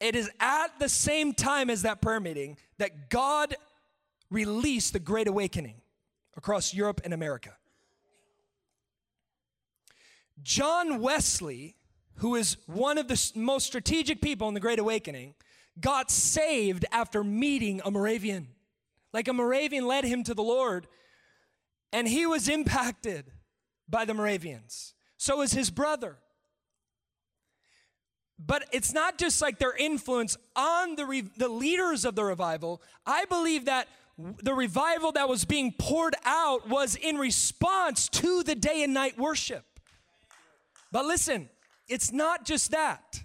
B: It is at the same time as that prayer meeting that God released the Great Awakening across Europe and America. John Wesley, who is one of the most strategic people in the Great Awakening, got saved after meeting a Moravian. Like a Moravian led him to the Lord, and he was impacted by the Moravians. So was his brother. But it's not just like their influence on the, re- the leaders of the revival. I believe that the revival that was being poured out was in response to the day and night worship. But listen, it's not just that.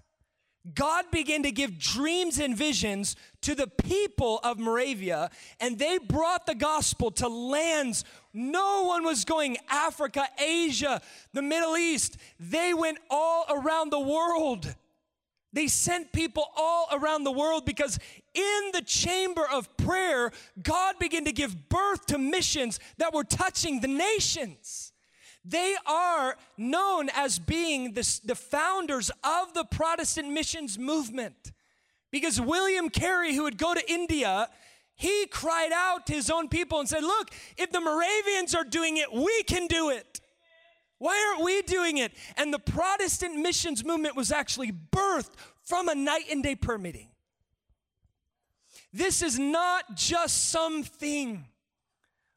B: God began to give dreams and visions to the people of Moravia, and they brought the gospel to lands. No one was going Africa, Asia, the Middle East. They went all around the world. They sent people all around the world because in the chamber of prayer, God began to give birth to missions that were touching the nations. They are known as being the, the founders of the Protestant missions movement. Because William Carey, who would go to India, he cried out to his own people and said, Look, if the Moravians are doing it, we can do it. Why aren't we doing it? And the Protestant missions movement was actually birthed from a night and day prayer meeting. This is not just something.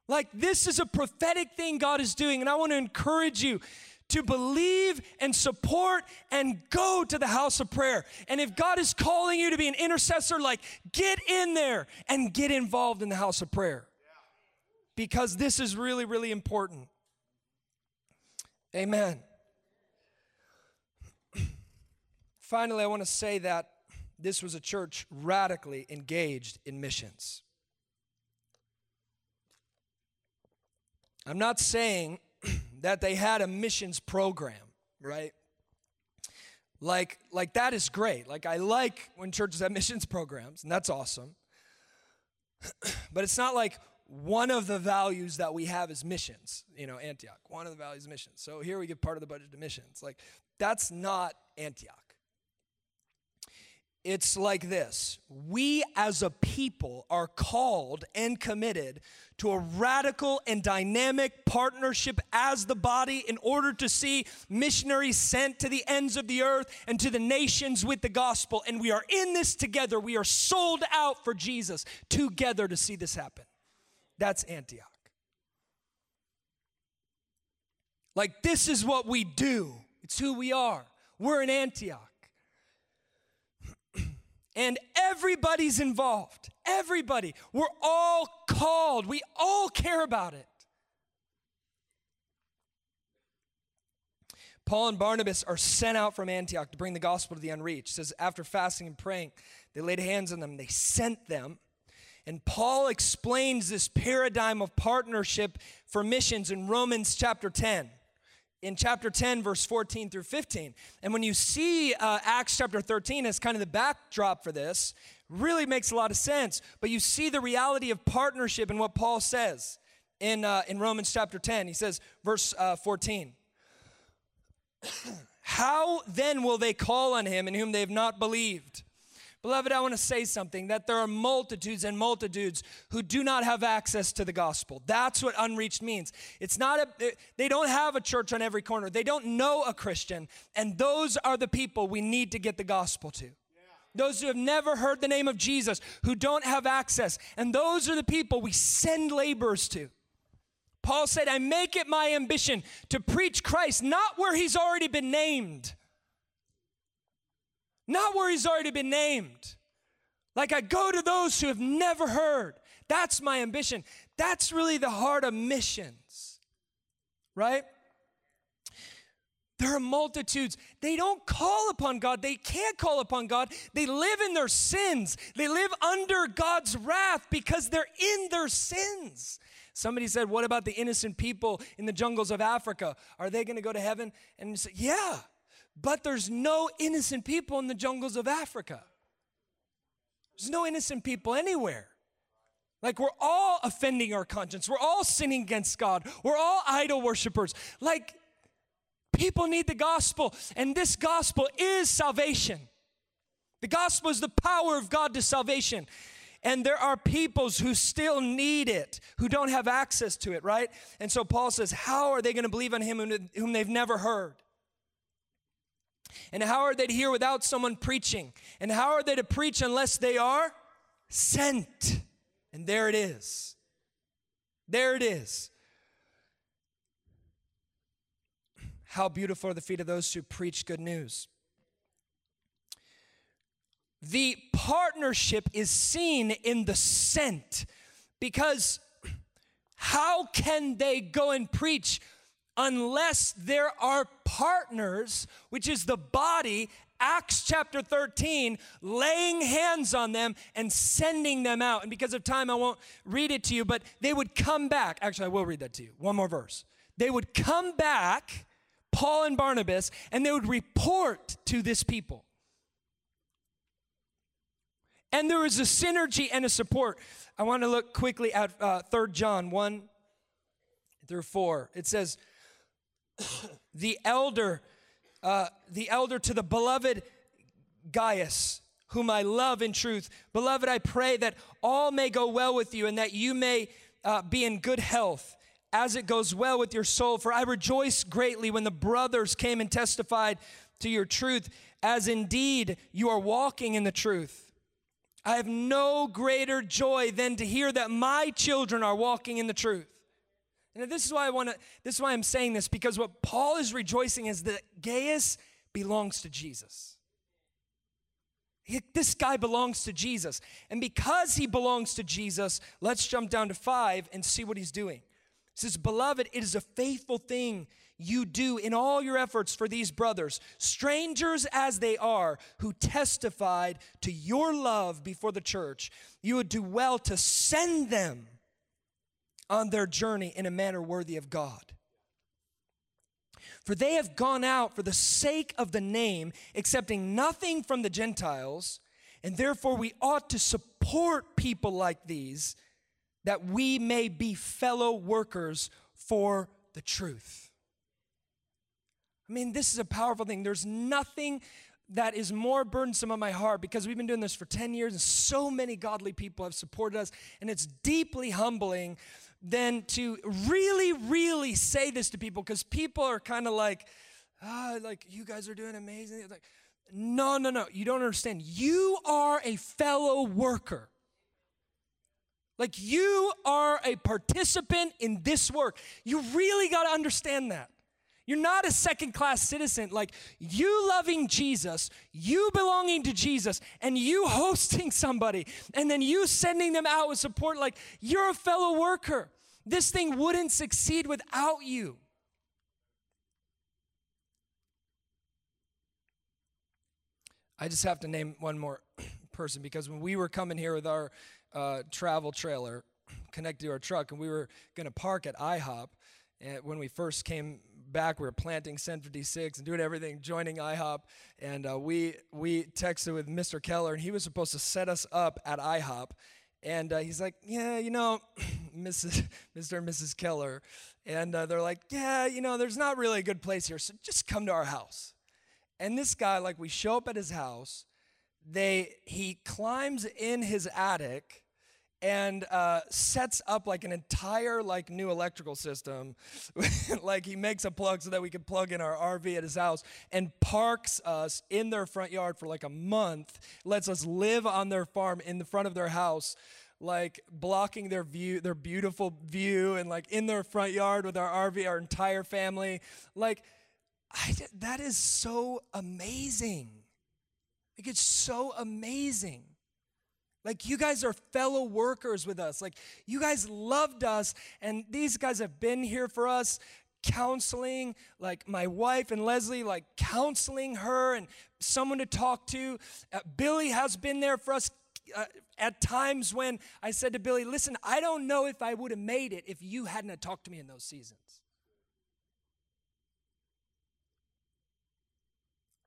B: Like, this is a prophetic thing God is doing. And I want to encourage you to believe and support and go to the house of prayer. And if God is calling you to be an intercessor, like, get in there and get involved in the house of prayer. Because this is really, really important. Amen. <clears throat> Finally, I want to say that this was a church radically engaged in missions. <clears throat> that they had a missions program, right? Like, like that is great. Like I like when churches have <laughs> missions programs, and that's awesome. <clears throat> but it's not like one of the values that we have is missions. You know, Antioch. One of the values is missions. So here we give part of the budget to missions. Like that's not Antioch. It's like this We as a people are called and committed to a radical and dynamic partnership as the body in order to see missionaries sent to the ends of the earth and to the nations with the gospel. And we are in this together. We are sold out for Jesus together to see this happen. That's Antioch. Like, this is what we do, it's who we are. We're in Antioch. And everybody's involved. Everybody. We're all called. We all care about it. Paul and Barnabas are sent out from Antioch to bring the gospel to the unreached. It says after fasting and praying, they laid hands on them, they sent them. And Paul explains this paradigm of partnership for missions in Romans chapter 10 in chapter 10, verse 14 through 15. And when you see uh, Acts chapter 13 as kind of the backdrop for this, really makes a lot of sense. But you see the reality of partnership in what Paul says in, uh, in Romans chapter 10. He says, verse uh, 14. <coughs> How then will they call on him in whom they have not believed? Beloved, I want to say something that there are multitudes and multitudes who do not have access to the gospel. That's what unreached means. It's not a, they don't have a church on every corner, they don't know a Christian, and those are the people we need to get the gospel to. Those who have never heard the name of Jesus, who don't have access, and those are the people we send laborers to. Paul said, I make it my ambition to preach Christ not where he's already been named not where he's already been named. Like I go to those who have never heard. That's my ambition. That's really the heart of missions, right? There are multitudes. They don't call upon God. They can't call upon God. They live in their sins. They live under God's wrath because they're in their sins. Somebody said, What about the innocent people in the jungles of Africa? Are they going to go to heaven? And you say, Yeah, but there's no innocent people in the jungles of Africa. There's no innocent people anywhere. Like we're all offending our conscience. We're all sinning against God. We're all idol worshippers. Like people need the gospel, and this gospel is salvation. The gospel is the power of God to salvation. And there are peoples who still need it, who don't have access to it, right? And so Paul says, How are they going to believe on him whom they've never heard? And how are they to hear without someone preaching? And how are they to preach unless they are sent? And there it is. There it is. How beautiful are the feet of those who preach good news. The partnership is seen in the sent because how can they go and preach unless there are partners, which is the body, Acts chapter 13, laying hands on them and sending them out. And because of time, I won't read it to you, but they would come back. Actually, I will read that to you. One more verse. They would come back, Paul and Barnabas, and they would report to this people. And there was a synergy and a support. I want to look quickly at uh, 3 John 1 through 4. It says, the elder, uh, the elder to the beloved Gaius, whom I love in truth. Beloved, I pray that all may go well with you and that you may uh, be in good health as it goes well with your soul. For I rejoice greatly when the brothers came and testified to your truth, as indeed you are walking in the truth. I have no greater joy than to hear that my children are walking in the truth. And this is why I want to, this is why I'm saying this, because what Paul is rejoicing is that Gaius belongs to Jesus. He, this guy belongs to Jesus. And because he belongs to Jesus, let's jump down to five and see what he's doing. He says, Beloved, it is a faithful thing you do in all your efforts for these brothers, strangers as they are, who testified to your love before the church. You would do well to send them on their journey in a manner worthy of God. For they have gone out for the sake of the name, accepting nothing from the Gentiles, and therefore we ought to support people like these that we may be fellow workers for the truth. I mean, this is a powerful thing. There's nothing that is more burdensome on my heart because we've been doing this for 10 years and so many godly people have supported us, and it's deeply humbling than to really, really say this to people because people are kind of like, ah, like, you guys are doing amazing. Like, no, no, no, you don't understand. You are a fellow worker. Like, you are a participant in this work. You really got to understand that. You're not a second class citizen. Like you loving Jesus, you belonging to Jesus, and you <laughs> hosting somebody, and then you sending them out with support. Like you're a fellow worker. This thing wouldn't succeed without you. I just have to name one more <clears throat> person because when we were coming here with our uh, travel trailer connected to our truck and we were going to park at IHOP, and when we first came back, we were planting Cent 56 and doing everything, joining IHOP. And uh, we, we texted with Mr. Keller, and he was supposed to set us up at IHOP. And uh, he's like, Yeah, you know, <clears throat> Mrs. <laughs> Mr. and Mrs. Keller. And uh, they're like, Yeah, you know, there's not really a good place here, so just come to our house. And this guy, like, we show up at his house. They, he climbs in his attic and uh, sets up like an entire like new electrical system. <laughs> Like he makes a plug so that we can plug in our rv at his house and parks us in their front yard for like a month lets us live on their farm in the front of their house like blocking their view their beautiful view and like in their front yard with our rv our entire family. Like I, that is so amazing. Like it's so amazing like, you guys are fellow workers with us. Like, you guys loved us, and these guys have been here for us, counseling, like my wife and Leslie, like counseling her and someone to talk to. Uh, Billy has been there for us. Uh, at times when I said to Billy, listen, I don't know if I would have made it if you hadn't talked to me in those seasons.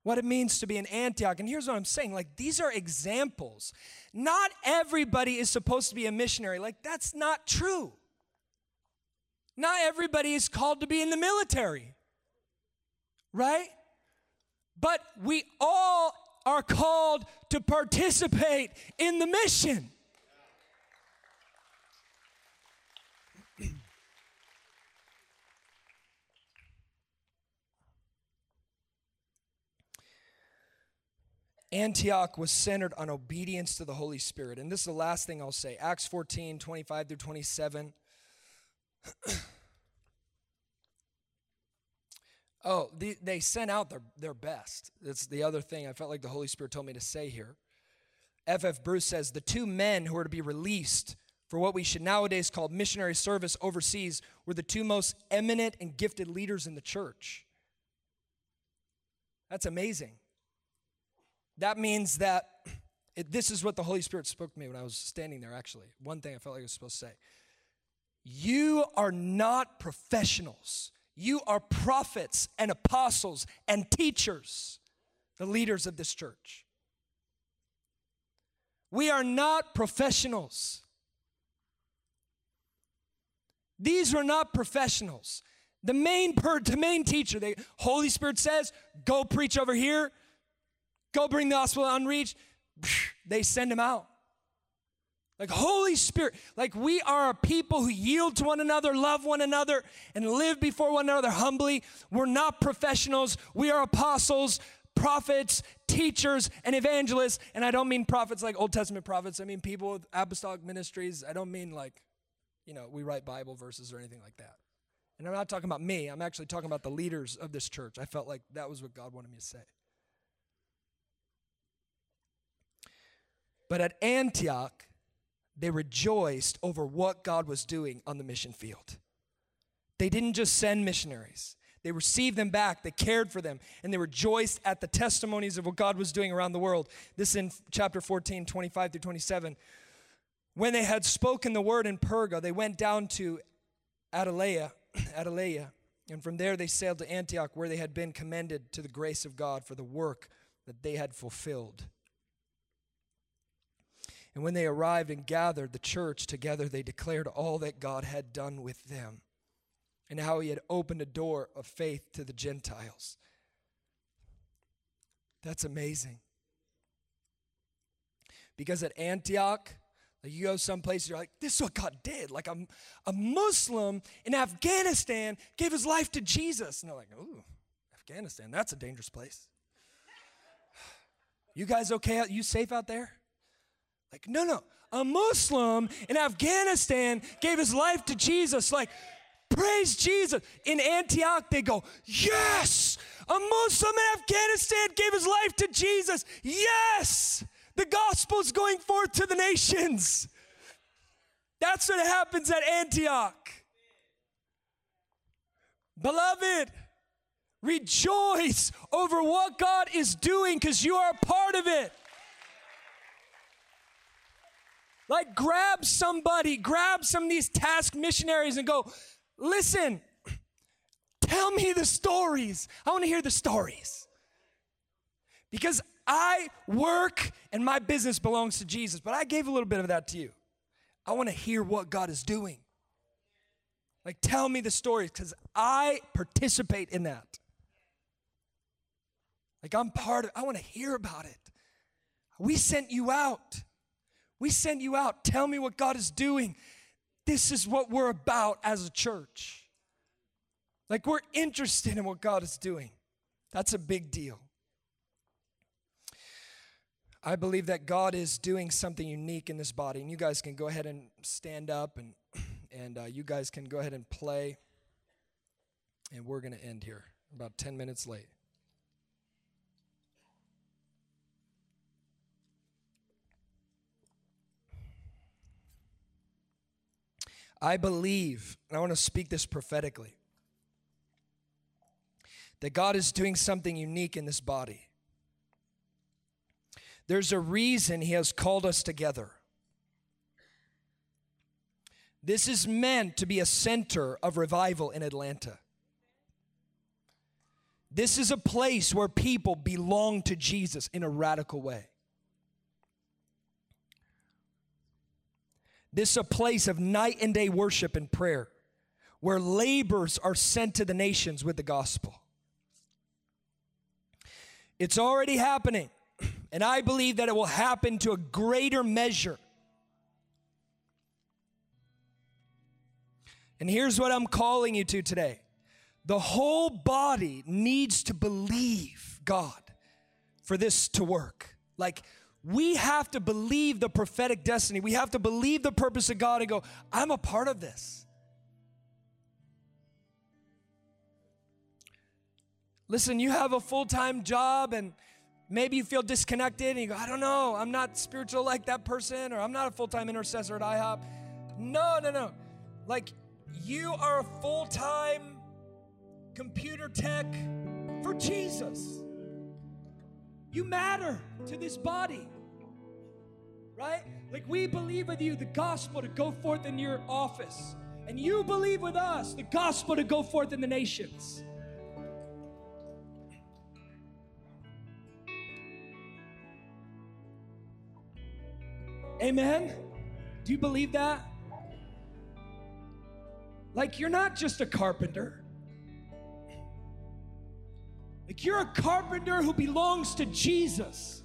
B: What it means to be in Antioch. And here's what I'm saying like, these are examples. Not everybody is supposed to be a missionary. Like, that's not true. Not everybody is called to be in the military, right? But we all are called to participate in the mission. Antioch was centered on obedience to the Holy Spirit. And this is the last thing I'll say Acts 14, 25 through 27. <clears throat> oh, the, they sent out their, their best. That's the other thing I felt like the Holy Spirit told me to say here. F.F. F. Bruce says the two men who were to be released for what we should nowadays call missionary service overseas were the two most eminent and gifted leaders in the church. That's amazing. That means that it, this is what the Holy Spirit spoke to me when I was standing there, actually. One thing I felt like I was supposed to say. You are not professionals. You are prophets and apostles and teachers, the leaders of this church. We are not professionals. These are not professionals. The main per, the main teacher, the Holy Spirit says, go preach over here. Go bring the gospel to unreached. They send them out. Like Holy Spirit, like we are a people who yield to one another, love one another, and live before one another humbly. We're not professionals. We are apostles, prophets, teachers, and evangelists. And I don't mean prophets like Old Testament prophets. I mean people with apostolic ministries. I don't mean like, you know, we write Bible verses or anything like that. And I'm not talking about me. I'm actually talking about the leaders of this church. I felt like that was what God wanted me to say. But at Antioch, they rejoiced over what God was doing on the mission field. They didn't just send missionaries, they received them back, they cared for them, and they rejoiced at the testimonies of what God was doing around the world. This in chapter 14, 25 through 27. When they had spoken the word in Perga, they went down to Attalia, <clears throat> Attalia And from there they sailed to Antioch, where they had been commended to the grace of God for the work that they had fulfilled. And when they arrived and gathered the church together, they declared all that God had done with them and how he had opened a door of faith to the Gentiles. That's amazing. Because at Antioch, you go someplace, you're like, this is what God did. Like a, a Muslim in Afghanistan gave his life to Jesus. And they're like, ooh, Afghanistan, that's a dangerous place. <sighs> You guys okay? You safe out there? Like, no, no. A Muslim in Afghanistan gave his life to Jesus. Like, praise Jesus. In Antioch, they go, yes, a Muslim in Afghanistan gave his life to Jesus. Yes, the gospel's going forth to the nations. That's what happens at Antioch. Beloved, rejoice over what God is doing because you are a part of it. Like, grab somebody, grab some of these task missionaries and go, listen, tell me the stories. I want to hear the stories. Because I work and my business belongs to Jesus, but I gave a little bit of that to you. I want to hear what God is doing. Like, tell me the stories because I participate in that. Like, I'm part of I want to hear about it. We sent you out. We send you out. Tell me what God is doing. This is what we're about as a church. Like we're interested in what God is doing. That's a big deal. I believe that God is doing something unique in this body, and you guys can go ahead and stand up, and <clears throat> and uh, you guys can go ahead and play. And we're going to end here about ten minutes late. I believe, and I want to speak this prophetically, that God is doing something unique in this body. There's a reason He has called us together. This is meant to be a center of revival in Atlanta. This is a place where people belong to Jesus in a radical way. This is a place of night and day worship and prayer where labors are sent to the nations with the gospel. It's already happening, <clears throat> and I believe that it will happen to a greater measure. And here's what I'm calling you to today the whole body needs to believe God for this to work. Like, we have to believe the prophetic destiny. We have to believe the purpose of God and go, I'm a part of this. Listen, you have a full time job and maybe you feel disconnected and you go, I don't know, I'm not spiritual like that person or I'm not a full time intercessor at IHOP. No, no, no. Like, you are a full time computer tech for Jesus. You matter to this body. Right? Like we believe with you the gospel to go forth in your office. And you believe with us the gospel to go forth in the nations. Amen? Do you believe that? Like you're not just a carpenter. Like you're a carpenter who belongs to Jesus.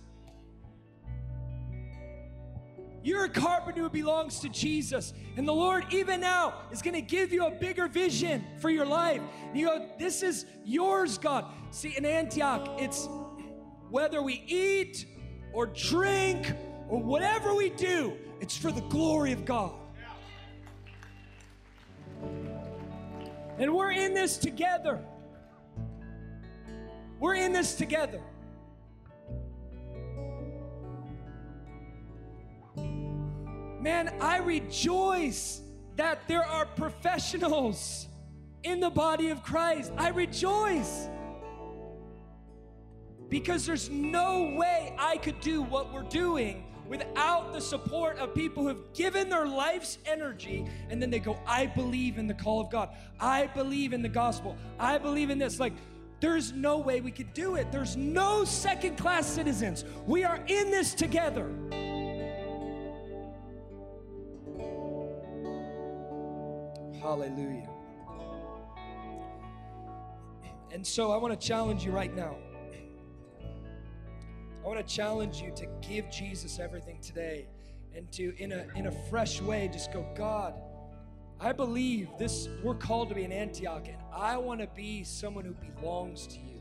B: You're a carpenter who belongs to Jesus. And the Lord, even now, is going to give you a bigger vision for your life. And you go, This is yours, God. See, in Antioch, it's whether we eat or drink or whatever we do, it's for the glory of God. And we're in this together. We're in this together. Man, I rejoice that there are professionals in the body of Christ. I rejoice because there's no way I could do what we're doing without the support of people who have given their life's energy and then they go, I believe in the call of God. I believe in the gospel. I believe in this. Like, there's no way we could do it. There's no second class citizens. We are in this together. Hallelujah. And so I want to challenge you right now. I want to challenge you to give Jesus everything today and to, in a, in a fresh way, just go, God, I believe this, we're called to be in Antioch, and I want to be someone who belongs to you.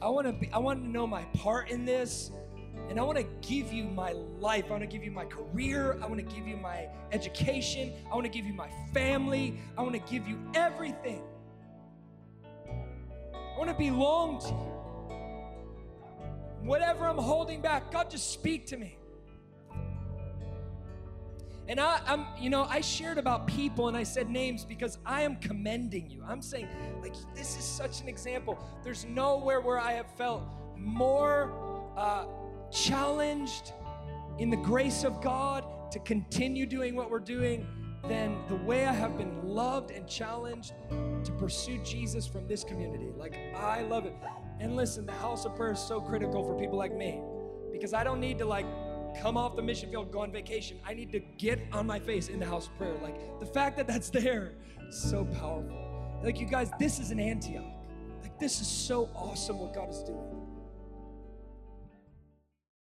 B: I want to be, I want to know my part in this, and I want to give you my life. I want to give you my career. I want to give you my education. I want to give you my family. I want to give you everything. I want to belong to you. Whatever I'm holding back, God, just speak to me. And I, am you know, I shared about people and I said names because I am commending you. I'm saying, like, this is such an example. There's nowhere where I have felt more uh, challenged in the grace of God to continue doing what we're doing than the way I have been loved and challenged to pursue Jesus from this community. Like, I love it. And listen, the house of prayer is so critical for people like me because I don't need to like come off the mission field, go on vacation. I need to get on my face in the house of prayer. Like the fact that that's there so powerful. Like you guys, this is an Antioch. Like this is so awesome what God is doing.